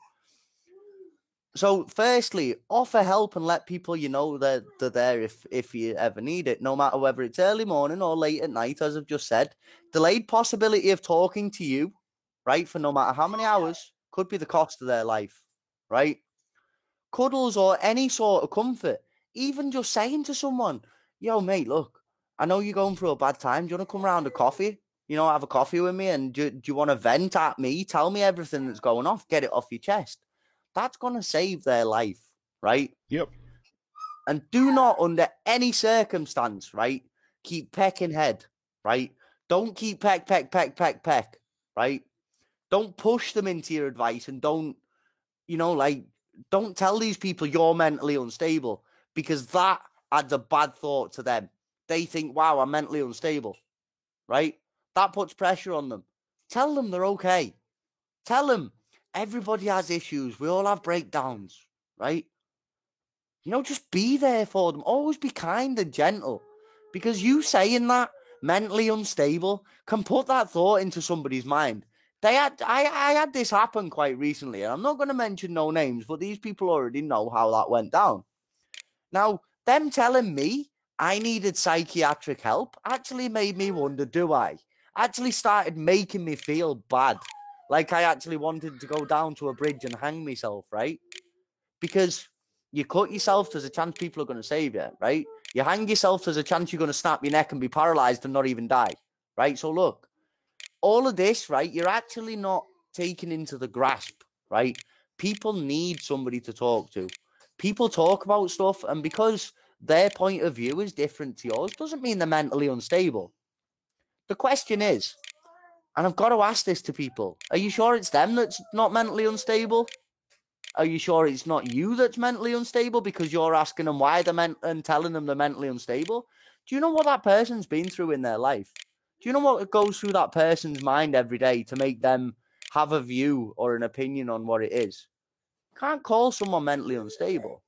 B: so firstly, offer help and let people you know that they're there if if you ever need it, no matter whether it's early morning or late at night, as I've just said. Delayed possibility of talking to you, right, for no matter how many hours, could be the cost of their life, right? Cuddles or any sort of comfort, even just saying to someone, yo, mate, look, I know you're going through a bad time. Do you want to come round a coffee? You know, have a coffee with me and do, do you want to vent at me? Tell me everything that's going off. Get it off your chest that's going to save their life, right?
A: Yep.
B: And do not, under any circumstance, right, keep pecking head, right? Don't keep peck, peck, peck, peck, peck, right? Don't push them into your advice and don't, you know, like, don't tell these people you're mentally unstable because that adds a bad thought to them. They think, wow, I'm mentally unstable, right? That puts pressure on them. Tell them they're okay. Tell them everybody has issues. We all have breakdowns, right? You know, just be there for them. Always be kind and gentle. Because you saying that mentally unstable can put that thought into somebody's mind. They had I, I had this happen quite recently, and I'm not going to mention no names, but these people already know how that went down. Now, them telling me I needed psychiatric help actually made me wonder, do I? Actually started making me feel bad like I actually wanted to go down to a bridge and hang myself, right? Because You cut yourself, there's a chance people are going to save you, right? You hang yourself, there's a chance you're going to snap your neck and be paralyzed and not even die, right? So look, all of this, right? You're actually not taken into the grasp, right? People need somebody to talk to. People talk about stuff, and because their point of view is different to yours, doesn't mean they're mentally unstable. The question is, and I've got to ask this to people: Are you sure it's them that's not mentally unstable? Are you sure it's not you that's mentally unstable because you're asking them why they're meant and telling them they're mentally unstable? Do you know what that person's been through in their life? Do you know what goes through that person's mind every day to make them have a view or an opinion on what it is? Can't call someone mentally unstable.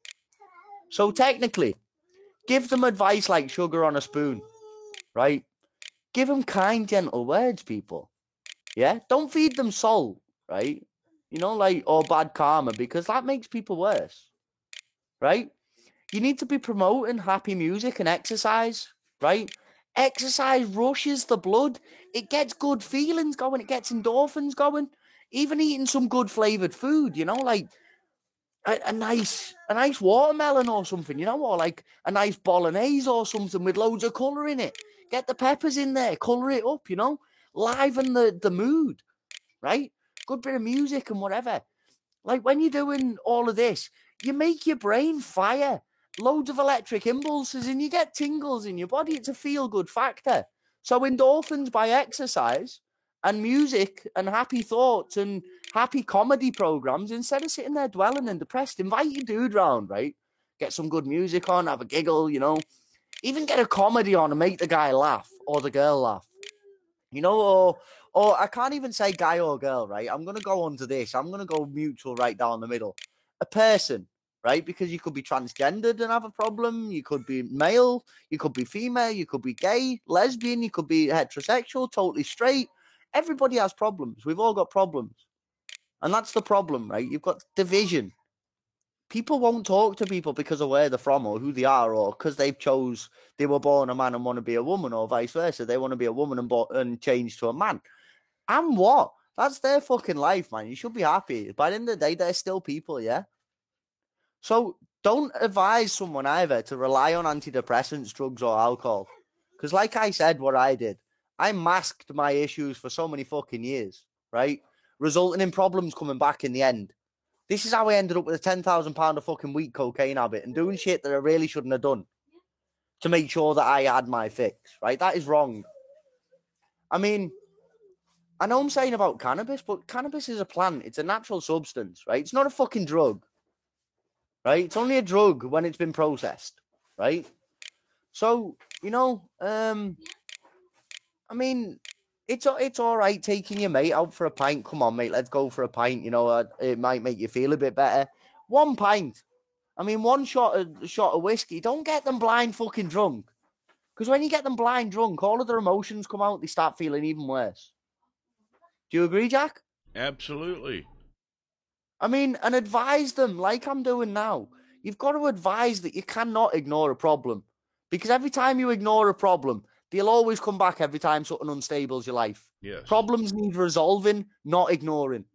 B: So technically, give them advice like sugar on a spoon, right? Give them kind, gentle words, people. Yeah, don't feed them salt, right? You know, like or bad karma because that makes people worse, right? You need to be promoting happy music and exercise, right? Exercise rushes the blood. It gets good feelings going. It gets endorphins going. Even eating some good flavored food, you know, like a, a, nice a nice watermelon or something, you know, or like a nice bolognese or something with loads of colour in it. Get the peppers in there, colour it up, you know, liven the, the mood, right? Good bit of music and whatever. Like when you're doing all of this, you make your brain fire, loads of electric impulses, and you get tingles in your body. It's a feel good factor. So endorphins by exercise and music and happy thoughts and happy comedy programs instead of sitting there dwelling and depressed. Invite your dude round, right? Get some good music on, have a giggle, you know. Even get a comedy on and make the guy laugh or the girl laugh. You know, or or I can't even say guy or girl, right? I'm gonna go to this. I'm gonna go mutual right down the middle. A person, right? Because you could be transgendered and have a problem. You could be male. You could be female. You could be gay, lesbian. You could be heterosexual, totally straight Everybody has problems. We've all got problems. And that's the problem, right? You've got division. People won't talk to people because of where they're from or who they are or because they've chose they were born a man and want to be a woman or vice versa. They want to be a woman and, and change to a man. And what? That's their fucking life, man. You should be happy. By the end of the day, they're still people, yeah? So don't advise someone either to rely on antidepressants, drugs, or alcohol. Because, like I said, what I did, I masked my issues for so many fucking years, right? Resulting in problems coming back in the end. This is how I ended up with a ten thousand pound of fucking weed cocaine habit and doing shit that I really shouldn't have done to make sure that I had my fix. Right? That is wrong. I mean, I know I'm saying about cannabis, but cannabis is a plant. It's a natural substance, right? It's not a fucking drug. Right? It's only a drug when it's been processed, right? So, you know, um I mean, it's it's all right taking your mate out for a pint. Come on, mate, let's go for a pint. You know, uh, it might make you feel a bit better. One pint. I mean, one shot of shot of whiskey. Don't get them blind fucking drunk. Because when you get them blind drunk, all of their emotions come out. They start feeling even worse. Do you agree, Jack?
A: Absolutely.
B: I mean, and advise them like I'm doing now. You've got to advise that you cannot ignore a problem. Because every time you ignore a problem, They'll always come back every time something unstable's your life.
A: Yes.
B: Problems need resolving, not ignoring.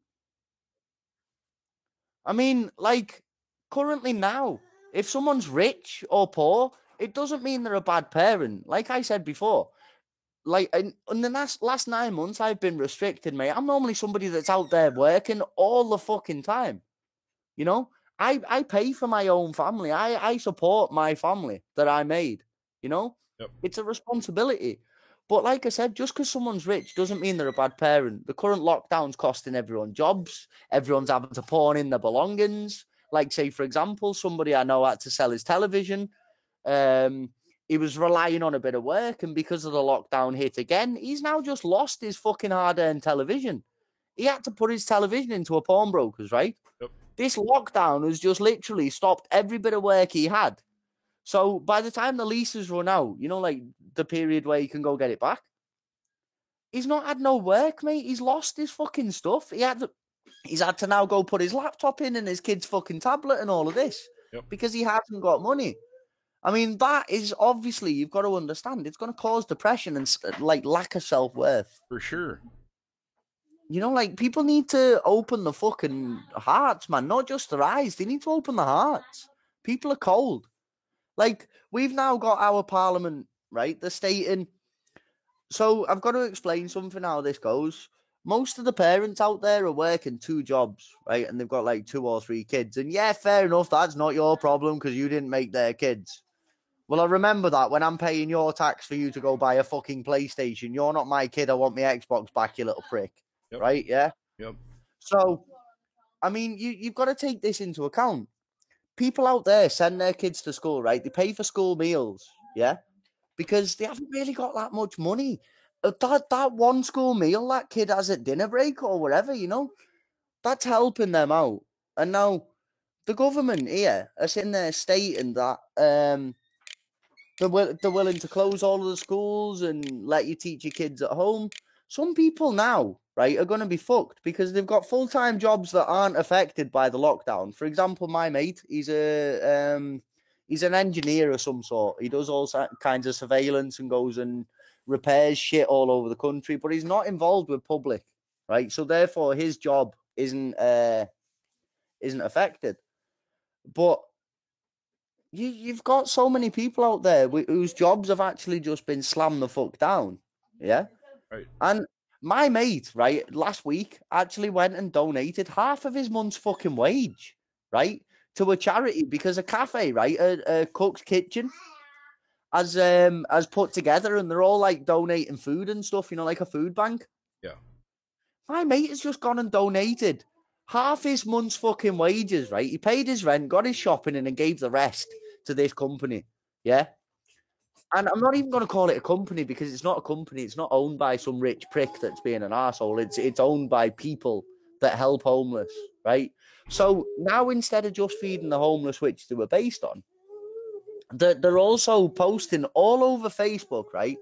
B: I mean, like currently now, if someone's rich or poor, it doesn't mean they're a bad parent. Like I said before, like in, in the last last nine months, I've been restricted, mate. I'm normally somebody that's out there working all the fucking time. You know, I I pay for my own family. I I support my family that I made. You know,
A: Yep.
B: it's a responsibility. But like I said, just because someone's rich doesn't mean they're a bad parent. The current lockdown's costing everyone jobs. Everyone's having to pawn in their belongings. Like, say, for example, somebody I know had to sell his television. Um, he was relying on a bit of work, and because of the lockdown hit again, he's now just lost his fucking hard-earned television. He had to put his television into a pawnbroker's, right?
A: Yep.
B: This lockdown has just literally stopped every bit of work he had so by the time the leases run out, you know, like the period where you can go get it back, he's not had no work, mate. He's lost his fucking stuff. He had to, he's had to now go put his laptop in and his kid's fucking tablet and all of this
A: Yep.
B: because he hasn't got money. I mean, that is obviously you've got to understand. It's going to cause depression and like lack of self worth.
A: For sure.
B: You know, like people need to open the fucking hearts, man, not just their eyes. They need to open the hearts. People are cold. Like we've now got our parliament, right? The stating. So I've got to explain something how this goes. Most of the parents out there are working two jobs, right? And they've got like two or three kids. And yeah, fair enough. That's not your problem because you didn't make their kids. Well, I remember that when I'm paying your tax for you to go buy a fucking PlayStation. You're not my kid. I want my Xbox back, you little prick.
A: Yep.
B: Right? Yeah.
A: Yep.
B: So, I mean, you you've got to take this into account. People out there send their kids to school, right? They pay for school meals, yeah, because they haven't really got that much money. Uh, That that one school meal that kid has at dinner break or whatever, you know, that's helping them out. And now the government here in their state and that um they're, they're willing to close all of the schools and let you teach your kids at home. Some people now, right, are going to be fucked because they've got full time jobs that aren't affected by the lockdown. For example, my mate, he's a um, he's an engineer of some sort. He does all kinds of surveillance and goes and repairs shit all over the country, but he's not involved with public, right? So therefore, his job isn't uh, isn't affected. But you you've got so many people out there wh- whose jobs have actually just been slammed the fuck down. Yeah.
A: Right.
B: And my mate, right, last week actually went and donated half of his month's fucking wage, right, to a charity because a cafe, right, a, a cook's kitchen, has um has put together, and they're all like donating food and stuff, you know, like a food bank.
A: Yeah.
B: My mate has just gone and donated half his month's fucking wages, right? He paid his rent, got his shopping, in, and gave the rest to this company. Yeah. And I'm not even going to call it a company because it's not a company. It's not owned by some rich prick that's being an asshole. It's it's owned by people that help homeless, right? So now instead of just feeding the homeless, which they were based on, they're, they're also posting all over Facebook, right?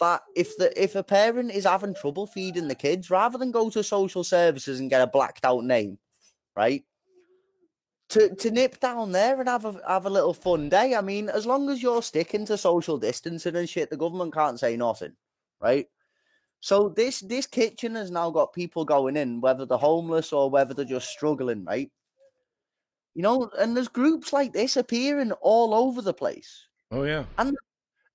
B: That if the if a parent is having trouble feeding the kids, rather than go to social services and get a blacked out name, right? To to nip down there and have a have a little fun day. I mean, as long as you're sticking to social distancing and shit, the government can't say nothing, right? So this this kitchen has now got people going in, whether they're homeless or whether they're just struggling, right? You know, and there's groups like this appearing all over the place.
A: Oh yeah.
B: And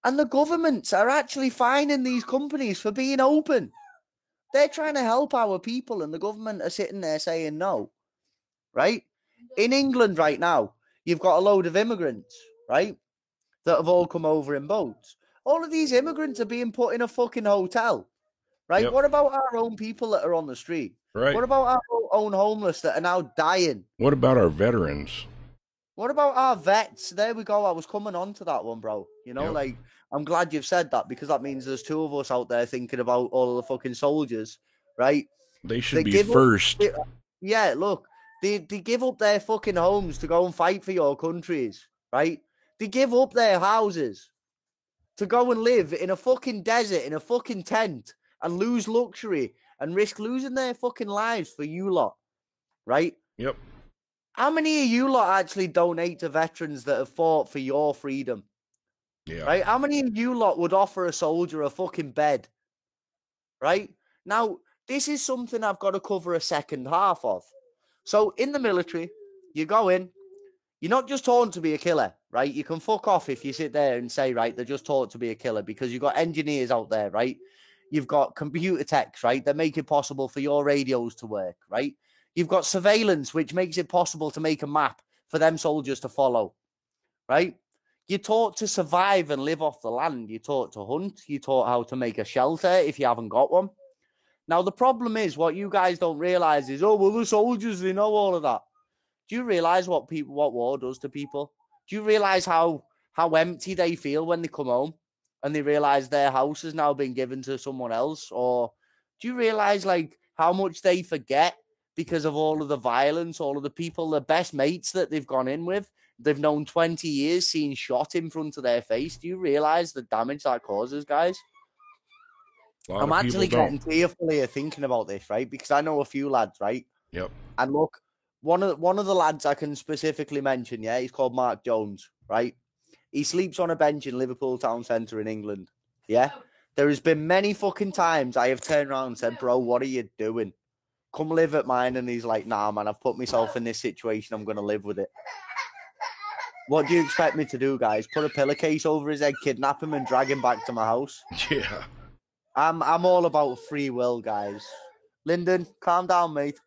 B: and the governments are actually fining these companies for being open. They're trying to help our people, and the government are sitting there saying no. Right? In England right now, you've got a load of immigrants, right? That have all come over in boats. All of these immigrants are being put in a fucking hotel. Right?
A: Yep.
B: What about our own people that are on the street?
A: Right.
B: What about our own homeless that are now dying?
A: What about our veterans?
B: What about our vets? There we go. I was coming on to that one, bro. You know,
A: Yep.
B: like I'm glad you've said that because that means there's two of us out there thinking about all of the fucking soldiers, right?
A: They should
B: They
A: be first.
B: they- Yeah, look, they they give up their fucking homes to go and fight for your countries, right? They give up their houses to go and live in a fucking desert in a fucking tent and lose luxury and risk losing their fucking lives for you lot, right?
A: Yep.
B: How many of you lot actually donate to veterans that have fought for your freedom?
A: Yeah.
B: Right? How many of you lot would offer a soldier a fucking bed? Right? Now, this is something I've got to cover a second half of. So, in the military, you go in, you're not just taught to be a killer, right? You can fuck off if you sit there and say, right, they're just taught to be a killer because you've got engineers out there, right? You've got computer techs, right? That make it possible for your radios to work, right? You've got surveillance, which makes it possible to make a map for them soldiers to follow, right? You're taught to survive and live off the land. You're taught to hunt. You're taught how to make a shelter if you haven't got one. Now, the problem is what you guys don't realize is, oh, well, the soldiers, they know all of that. Do you realize what people, what war does to people? Do you realize how how empty they feel when they come home and they realize their house has now been given to someone else? Or do you realize like how much they forget because of all of the violence, all of the people, the best mates that they've gone in with, they've known 20 years, seen shot in front of their face. Do you realize the damage that causes, guys?
A: A lot
B: I'm
A: of
B: actually
A: people
B: getting tearful here thinking about this, right? Because I know a few lads, right?
A: Yep.
B: And look, one of one of the lads I can specifically mention, yeah, he's called Mark Jones, right? He sleeps on a bench in Liverpool town centre in England. Yeah. Oh. There has been many fucking times I have turned around and said, Bro, what are you doing? Come live at mine. And he's like, Nah, man, I've put myself in this situation. I'm gonna live with it. What do you expect me to do, guys? Put a pillowcase over his head, kidnap him, and drag him back to my house?
A: Yeah.
B: I'm I'm all about free will, guys. Lyndon, calm down, mate.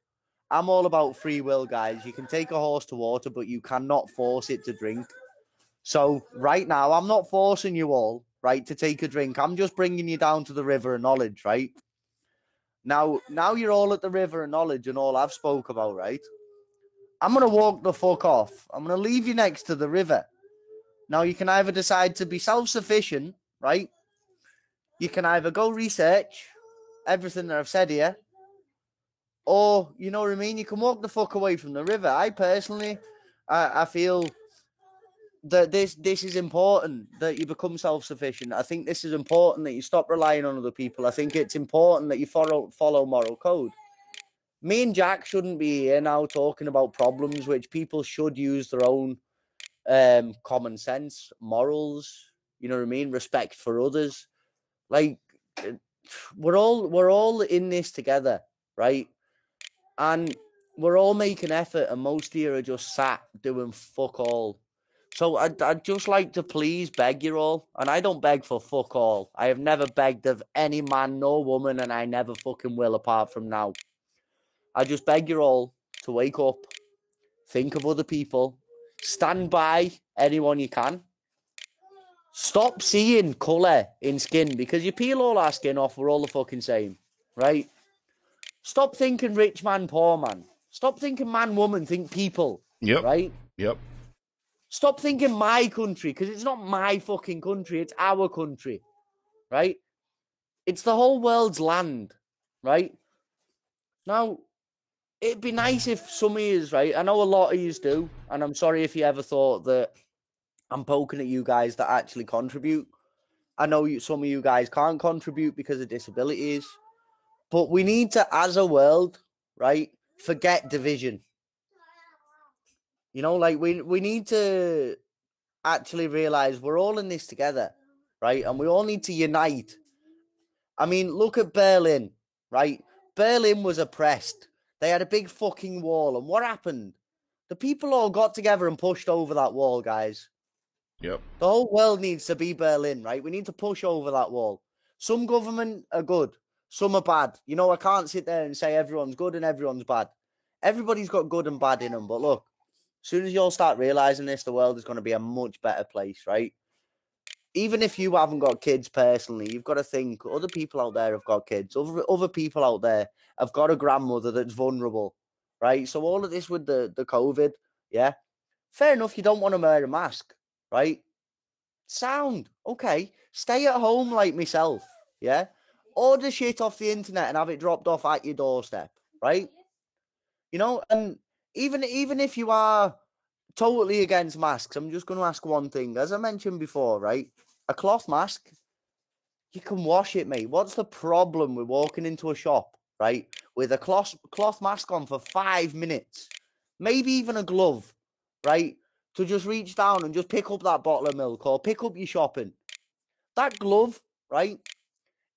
B: I'm all about free will, guys. You can take a horse to water, but you cannot force it to drink. So right now, I'm not forcing you all, right, to take a drink. I'm just bringing you down to the river of knowledge, right? Now, now you're all at the river of knowledge and all I've spoke about, right? I'm gonna walk the fuck off. I'm gonna leave you next to the river. Now you can either decide to be self-sufficient, right? You can either go research everything that I've said here, or you know what I mean. You can walk the fuck away from the river. I personally, I, I feel that this this is important that you become self sufficient. I think this is important that you stop relying on other people. I think it's important that you follow follow moral code. Me and Jack shouldn't be here now talking about problems which people should use their own um, common sense, morals. You know what I mean? Respect for others. Like eh, we're all we're all in this together, right? And we're all making effort, and most here are just sat doing fuck all. So I'd, I'd just like to please beg you all, and I don't beg for fuck all. I have never begged of any man nor woman, and I never fucking will apart from now. I just beg you all to wake up, think of other people, stand by anyone you can. Stop seeing colour in skin because you peel all our skin off, we're all the fucking same, right? Stop thinking rich man, poor man. Stop thinking man, woman, think people.
A: Yep.
B: Right?
A: Yep.
B: Stop thinking my country because it's not my fucking country, it's our country. Right? It's the whole world's land. Right? Now, it'd be nice if some of you, right? I know a lot of you do, and I'm sorry if you ever thought that I'm poking at you guys that actually contribute. I know you, some of you guys can't contribute because of disabilities, but we need to, as a world, right, forget division. You know, like we we need to actually realize we're all in this together, right? And we all need to unite. I mean, look at Berlin, right? Berlin was oppressed. They had a big fucking wall, and what happened? The people all got together and pushed over that wall, guys.
A: Yep.
B: The whole world needs to be Berlin, right? We need to push over that wall. Some government are good, some are bad. You know, I can't sit there and say everyone's good and everyone's bad. Everybody's got good and bad in them, but look, as soon as you all start realizing this, the world is going to be a much better place, right? Even if you haven't got kids personally, you've got to think other people out there have got kids. Other other people out there have got a grandmother that's vulnerable, right? So all of this with the the COVID, yeah, fair enough. You don't want to wear a mask, right? Sound okay. Stay at home like myself, yeah. Order shit off the internet and have it dropped off at your doorstep, right? You know, and even even if you are totally against masks, I'm just going to ask one thing. As I mentioned before, right? A cloth mask, you can wash it, mate. What's the problem with walking into a shop, right, with a cloth cloth mask on for five minutes, maybe even a glove, right, to just reach down and just pick up that bottle of milk or pick up your shopping. That glove, right,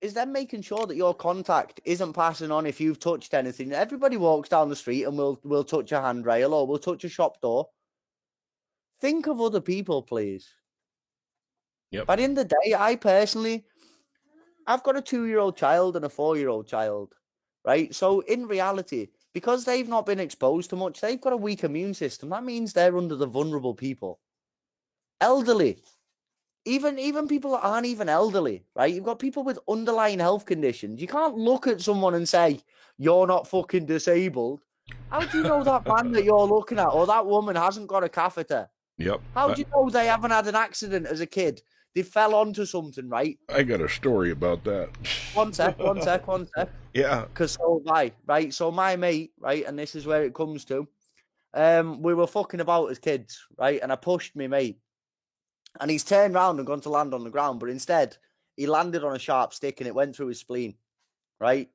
B: is then making sure that your contact isn't passing on if you've touched anything. Everybody walks down the street and will will touch a handrail or will touch a shop door. Think of other people, please.
A: Yep.
B: But in the day, I personally, I've got a two-year-old child and a four-year-old child, right? So in reality, because they've not been exposed to much, they've got a weak immune system. That means they're under the vulnerable people. Elderly, even even people that aren't even elderly, right? You've got people with underlying health conditions. You can't look at someone and say you're not fucking disabled. How do you know that man that you're looking at or that woman hasn't got a catheter?
A: Yep.
B: How
A: uh,
B: do you know they haven't had an accident as a kid? They fell onto something, right?
A: I got a story about that.
B: One sec, one sec, one sec.
A: Yeah.
B: Because so have I, right? So my mate, right, and this is where it comes to. Um, we were fucking about as kids, right? And I pushed me mate, and he's turned round and gone to land on the ground, but instead he landed on a sharp stick and it went through his spleen, right?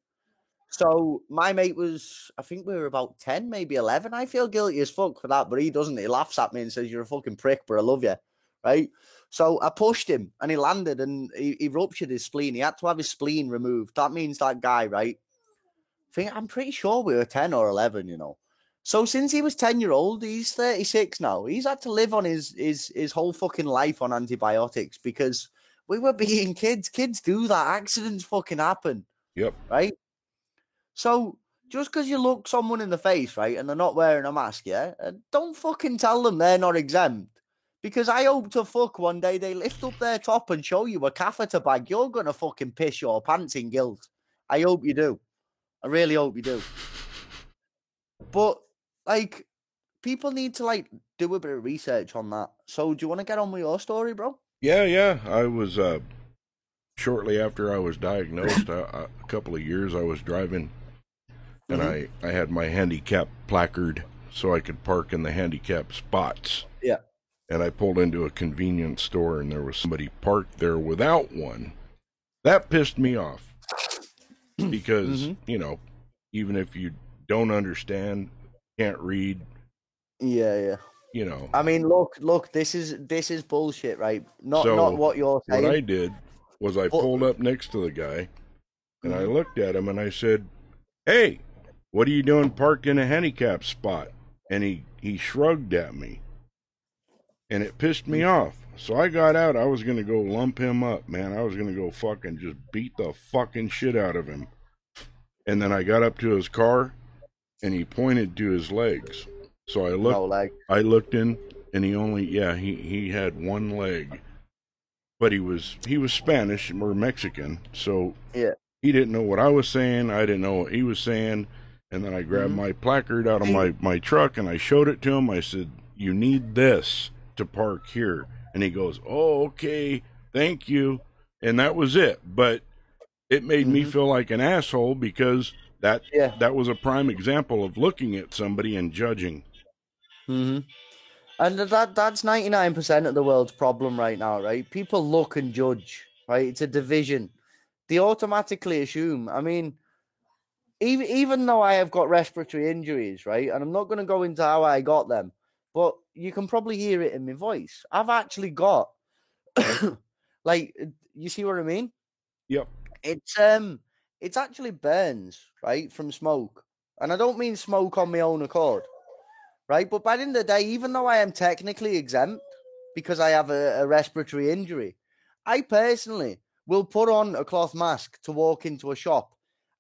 B: So my mate was, I think we were about 10, maybe 11. I feel guilty as fuck for that, but he doesn't. He laughs at me and says, You're a fucking prick, but I love you, right? So I pushed him and he landed and he, he ruptured his spleen. He had to have his spleen removed. That means that guy, right? I think I'm pretty sure we were 10 or 11, you know. So since he was ten year old, he's thirty six now. He's had to live on his his his whole fucking life on antibiotics because we were being kids. Kids do that. Accidents fucking happen.
A: Yep.
B: Right. So just because you look someone in the face, right, and they're not wearing a mask, yeah, uh, don't fucking tell them they're not exempt. Because I hope to fuck one day they lift up their top and show you a catheter bag. You're gonna fucking piss your pants in guilt. I hope you do. I really hope you do. But like, people need to like do a bit of research on that. So, do you want to get on with your story, bro?
A: Yeah, yeah. I was uh, shortly after I was diagnosed. a couple of years I was driving, and mm-hmm. I I had my handicap placard so I could park in the handicap spots. And I pulled into a convenience store, and there was somebody parked there without one. That pissed me off because mm-hmm. you know, even if you don't understand can't read.
B: Yeah, yeah.
A: You know.
B: I mean, look, look. This is this is bullshit, right? Not so not what you're saying.
A: What I did was I pulled up next to the guy, and I mm-hmm. looked at him and I said, "Hey, what are you doing parked in a handicap spot?" And he he shrugged at me, and it pissed me off. So I got out. I was gonna go lump him up, man. I was gonna go fucking just beat the fucking shit out of him. And then I got up to his car and he pointed to his legs. So I looked. No leg. I looked in, and he only yeah he he had one leg, but he was he was Spanish or Mexican, so
B: yeah
A: he didn't know what I was saying. I didn't know what he was saying, and then I grabbed mm-hmm. my placard out of my my truck and I showed it to him. I said, "You need this to park here," and he goes, "Oh, okay, thank you," and that was it. But it made mm-hmm. me feel like an asshole because that yeah. that was a prime example of looking at somebody and judging.
B: hmm And that that's ninety nine percent of the world's problem right now, right? People look and judge, right? It's a division. They automatically assume. I mean, even even though I have got respiratory injuries, right, and I'm not going to go into how I got them, but you can probably hear it in my voice. I've actually got, like, you see what I mean?
A: Yep.
B: It's um, it's actually burns, right, from smoke. And I don't mean smoke on my own accord, right? But by the end of the day, even though I am technically exempt because I have a, a respiratory injury, I personally will put on a cloth mask to walk into a shop.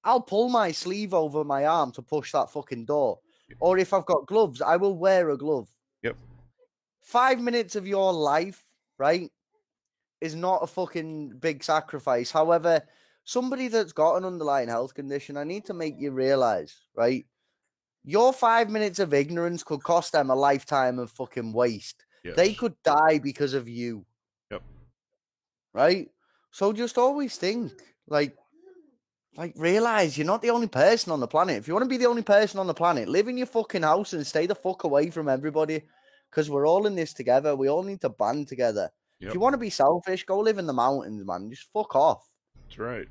B: I'll pull my sleeve over my arm to push that fucking door. Or if I've got gloves, I will wear a glove. Five minutes of your life, right, is not a fucking big sacrifice. However, somebody that's got an underlying health condition, I need to make you realize, right? Your five minutes of ignorance could cost them a lifetime of fucking waste. Yes. They could die because of you.
A: Yep.
B: Right? So just always think, like, like realize you're not the only person on the planet. If you want to be the only person on the planet, live in your fucking house and stay the fuck away from everybody. Because we're all in this together. We all need to band together. Yep. If you want to be selfish, go live in the mountains, man. Just fuck off.
A: That's right.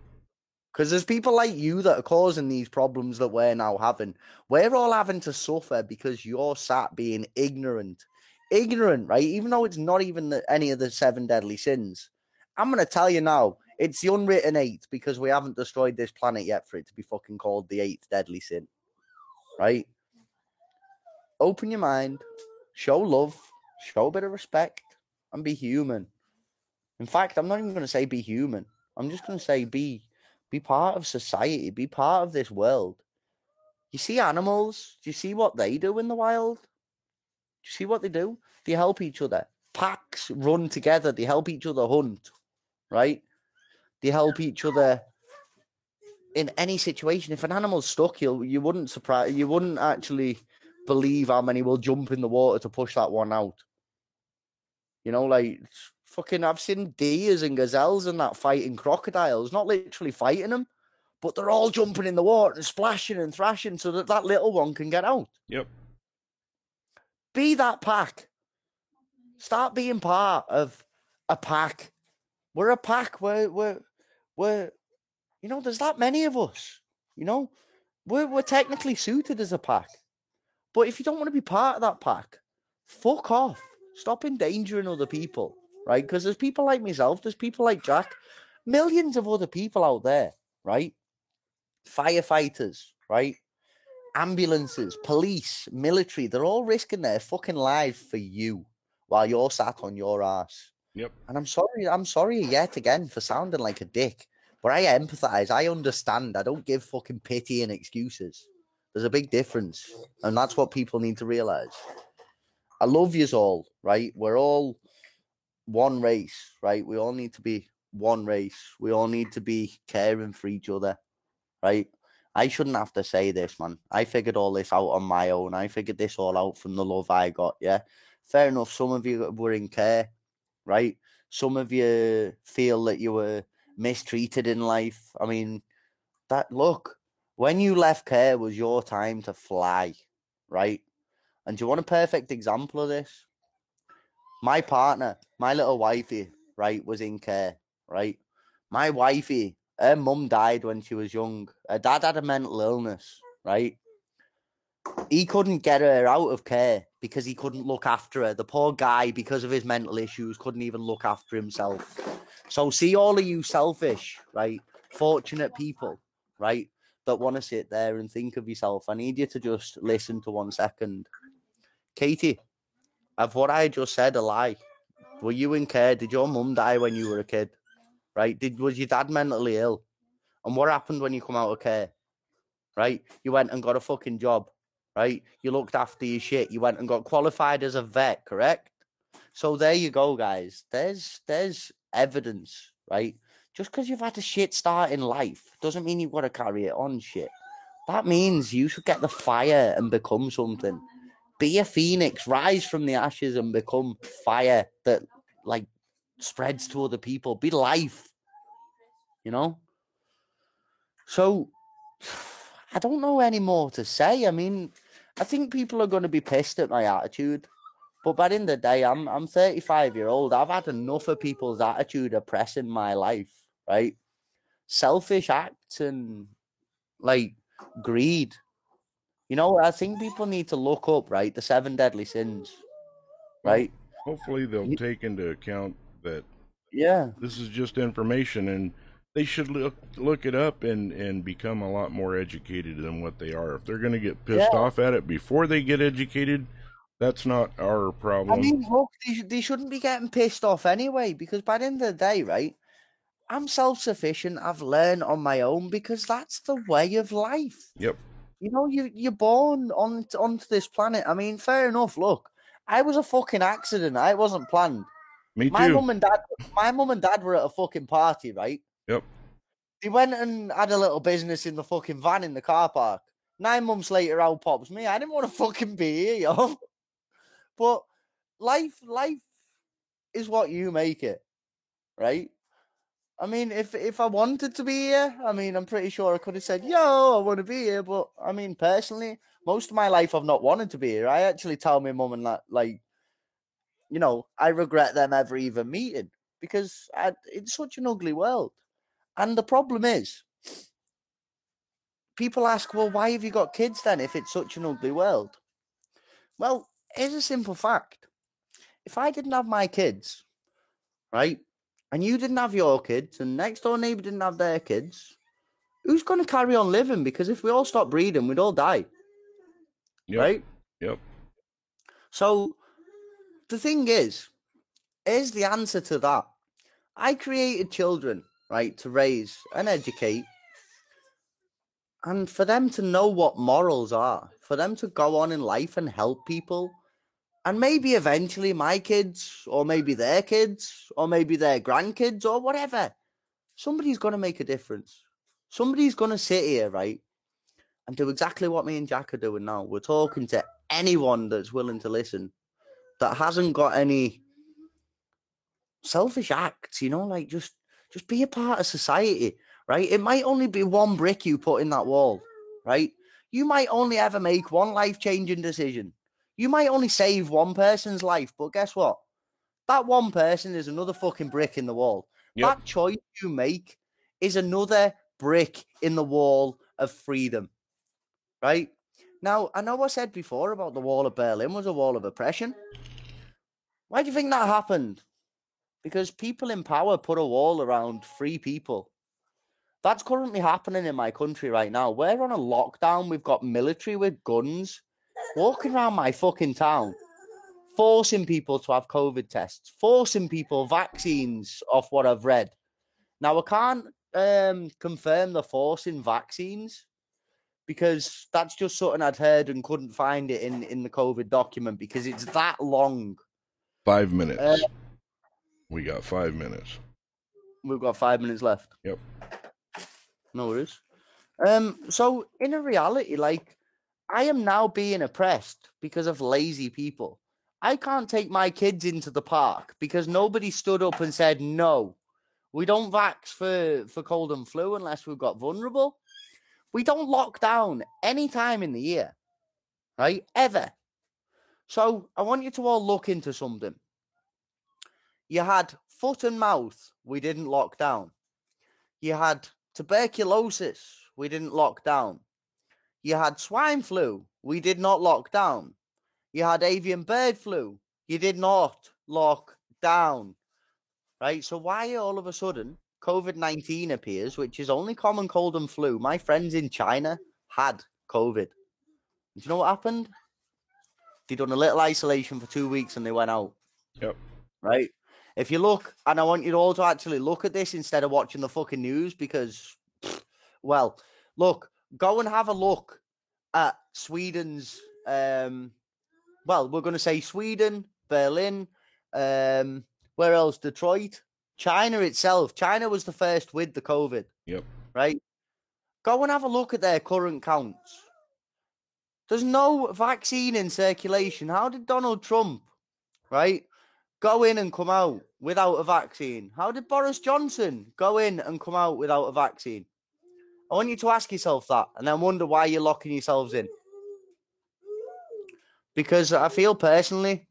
B: Because there's people like you that are causing these problems that we're now having. We're all having to suffer because you're sat being ignorant. Ignorant, right? Even though it's not even the, any of the seven deadly sins. I'm going to tell you now, it's the unwritten eight because we haven't destroyed this planet yet for it to be fucking called the eighth deadly sin. Right? Open your mind, show love, show a bit of respect, and be human. In fact, I'm not even going to say be human. I'm just going to say be be part of society, be part of this world. You see animals, do you see what they do in the wild? Do you see what they do? They help each other. Packs run together, they help each other hunt, right? They help each other in any situation. If an animal's stuck, you you wouldn't surprise you wouldn't actually believe how many will jump in the water to push that one out. You know, like fucking I've seen deers and gazelles and that fighting crocodiles, not literally fighting them, but they're all jumping in the water and splashing and thrashing so that that little one can get out.
A: Yep.
B: Be that pack. Start being part of a pack. We're a pack. We're we're we're you know, there's that many of us. You know, we're we're technically suited as a pack. But if you don't want to be part of that pack, fuck off. Stop endangering other people right? Because there's people like myself, there's people like Jack, millions of other people out there, right? Firefighters, right? ambulances, police, military, they're all risking their fucking lives for you while you're sat on your ass.
A: Yep.
B: And I'm sorry, I'm sorry yet again for sounding like a dick, but I empathize. I understand. I don't give fucking pity and excuses. There's a big difference, and that's what people need to realize. I love yous all, right? We're all one race, right? We all need to be one race. We all need to be caring for each other, right? I shouldn't have to say this, man. I figured all this out on my own. I figured this all out from the love I got, yeah? Fair enough. Some of you were in care, right? Some of you feel that you were mistreated in life. I mean, that look, when you left care was your time to fly, right? And do you want a perfect example of this? My partner, my little wifey, right, was in care, right? My wifey, her mum died when she was young. Her dad had a mental illness, right? He couldn't get her out of care because he couldn't look after her. The poor guy, because of his mental issues, couldn't even look after himself. So, see all of you selfish, right? Fortunate people, right? That want to sit there and think of yourself. I need you to just listen to one second. Katie, of what I just said a lie? Were you in care? Did your mum die when you were a kid? Right? Did was your dad mentally ill? And what happened when you come out of care? Right? You went and got a fucking job. Right? You looked after your shit. You went and got qualified as a vet, correct? So there you go, guys. There's there's evidence, right? Just because you've had a shit start in life doesn't mean you've got to carry it on shit. That means you should get the fire and become something be a phoenix, rise from the ashes and become fire that like spreads to other people. Be life, you know. So I don't know any more to say. I mean, I think people are going to be pissed at my attitude. But by the end of the day, I'm I'm 35 year old. I've had enough of people's attitude oppressing my life, right? Selfish acts and like greed you know, I think people need to look up, right, the seven deadly sins, right?
A: Hopefully, they'll take into account that.
B: Yeah.
A: This is just information, and they should look look it up and and become a lot more educated than what they are. If they're going to get pissed yeah. off at it before they get educated, that's not our problem.
B: I mean, look, they, they shouldn't be getting pissed off anyway, because by the end of the day, right? I'm self sufficient. I've learned on my own because that's the way of life.
A: Yep.
B: You know, you you're born on onto this planet. I mean, fair enough. Look, I was a fucking accident. I wasn't planned.
A: Me too.
B: my mum and dad, my mum and dad were at a fucking party, right?
A: Yep.
B: They went and had a little business in the fucking van in the car park. Nine months later, out pops me. I didn't want to fucking be here, yo. But life, life is what you make it, right? I mean, if if I wanted to be here, I mean, I'm pretty sure I could have said, "Yo, I want to be here." But I mean, personally, most of my life I've not wanted to be here. I actually tell my mum and that, like, you know, I regret them ever even meeting because I, it's such an ugly world. And the problem is, people ask, "Well, why have you got kids then? If it's such an ugly world?" Well, here's a simple fact: if I didn't have my kids, right, and you didn't have your kids, and next door neighbor didn't have their kids, who's going to carry on living? Because if we all stop breeding, we'd all die.
A: Yep.
B: Right?
A: Yep.
B: So the thing is, is the answer to that. I created children, right, to raise and educate, and for them to know what morals are, for them to go on in life and help people and maybe eventually my kids, or maybe their kids, or maybe their grandkids, or whatever, somebody's going to make a difference. Somebody's going to sit here, right, and do exactly what me and Jack are doing now. We're talking to anyone that's willing to listen that hasn't got any selfish acts, you know, like just just be a part of society, right? It might only be one brick you put in that wall, right? You might only ever make one life changing decision you might only save one person's life, but guess what? That one person is another fucking brick in the wall. Yep. That choice you make is another brick in the wall of freedom. Right? Now, I know I said before about the wall of Berlin was a wall of oppression. Why do you think that happened? Because people in power put a wall around free people. That's currently happening in my country right now. We're on a lockdown. We've got military with guns walking around my fucking town, forcing people to have COVID tests, forcing people vaccines off what I've read. Now, I can't um, confirm the forcing vaccines because that's just something I'd heard and couldn't find it in, in the COVID document because it's that long.
A: Five minutes. Uh, we got five minutes.
B: We've got five minutes left.
A: Yep.
B: No worries. Um, so in a reality, like I am now being oppressed because of lazy people. I can't take my kids into the park because nobody stood up and said no. We don't vax for, for cold and flu unless we've got vulnerable. We don't lock down any time in the year, right? Ever. So I want you to all look into something. You had foot and mouth, we didn't lock down. You had tuberculosis, we didn't lock down. You had swine flu, we did not lock down. You had avian bird flu, you did not lock down. Right? So, why all of a sudden COVID 19 appears, which is only common cold and flu? My friends in China had COVID. Do you know what happened? They done a little isolation for two weeks and they went out.
A: Yep.
B: Right? If you look, and I want you all to actually look at this instead of watching the fucking news because, well, look, go and have a look at Sweden's. Um, well, we're going to say Sweden, Berlin, um, where else? Detroit, China itself. China was the first with the COVID.
A: Yep.
B: Right. Go and have a look at their current counts. There's no vaccine in circulation. How did Donald Trump, right, go in and come out without a vaccine? How did Boris Johnson go in and come out without a vaccine? I want you to ask yourself that and then wonder why you're locking yourselves in. Because I feel personally,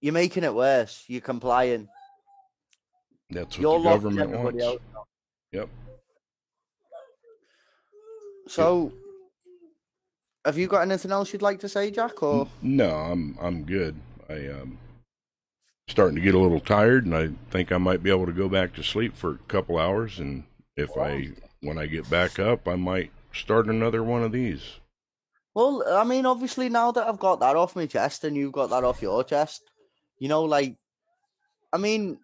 B: you're making it worse. You're complying.
A: That's what you're the government wants. Yep.
B: So, have you got anything else you'd like to say, Jack? Or
A: no, I'm I'm good. I um starting to get a little tired, and I think I might be able to go back to sleep for a couple hours. And if I, when I get back up, I might start another one of these.
B: Well, I mean, obviously, now that I've got that off my chest and you've got that off your chest, you know, like, I mean,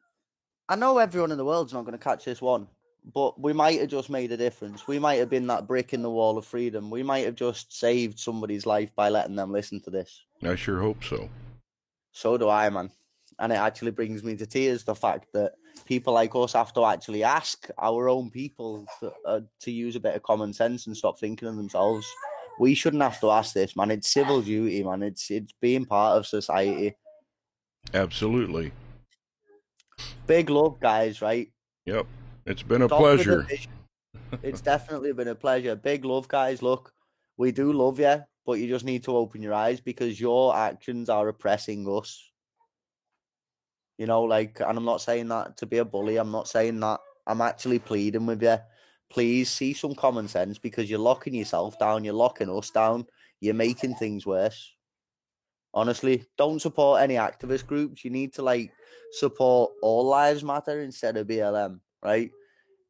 B: I know everyone in the world's not going to catch this one, but we might have just made a difference. We might have been that brick in the wall of freedom. We might have just saved somebody's life by letting them listen to this.
A: I sure hope so.
B: So do I, man and it actually brings me to tears the fact that people like us have to actually ask our own people to, uh, to use a bit of common sense and stop thinking of themselves. We shouldn't have to ask this, man. It's civil duty, man. It's it's being part of society.
A: Absolutely.
B: Big love, guys. Right.
A: Yep. It's been a Stop pleasure.
B: it's definitely been a pleasure. Big love, guys. Look, we do love you, but you just need to open your eyes because your actions are oppressing us. You know, like, and I'm not saying that to be a bully. I'm not saying that. I'm actually pleading with you. Please see some common sense because you're locking yourself down. You're locking us down. You're making things worse. Honestly, don't support any activist groups. You need to like support all lives matter instead of BLM, right?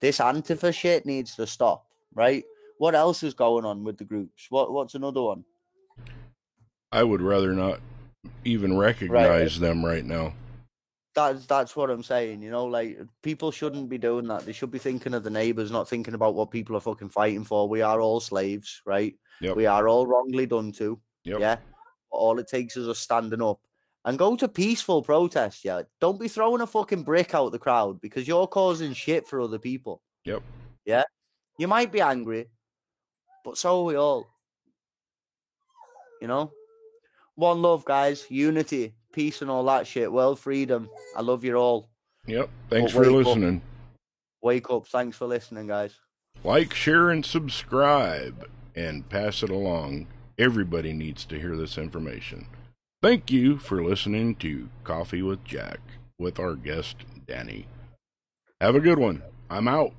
B: This Antifa shit needs to stop, right? What else is going on with the groups? What what's another one?
A: I would rather not even recognize right. them right now
B: that's that's what I'm saying. You know, like people shouldn't be doing that. They should be thinking of the neighbors, not thinking about what people are fucking fighting for. We are all slaves, right?
A: Yep.
B: We are all wrongly done to.
A: Yep.
B: Yeah. All it takes is us standing up and go to peaceful protest. Yeah. Don't be throwing a fucking brick out the crowd because you're causing shit for other people.
A: Yep.
B: Yeah. You might be angry, but so are we all. You know. One love, guys. Unity peace and all that shit, world freedom. I love you all.
A: Yep. Thanks for listening. Up.
B: Wake up. Thanks for listening, guys.
A: Like, share, and subscribe and pass it along. Everybody needs to hear this information. Thank you for listening to Coffee with Jack with our guest, Danny. Have a good one. I'm out.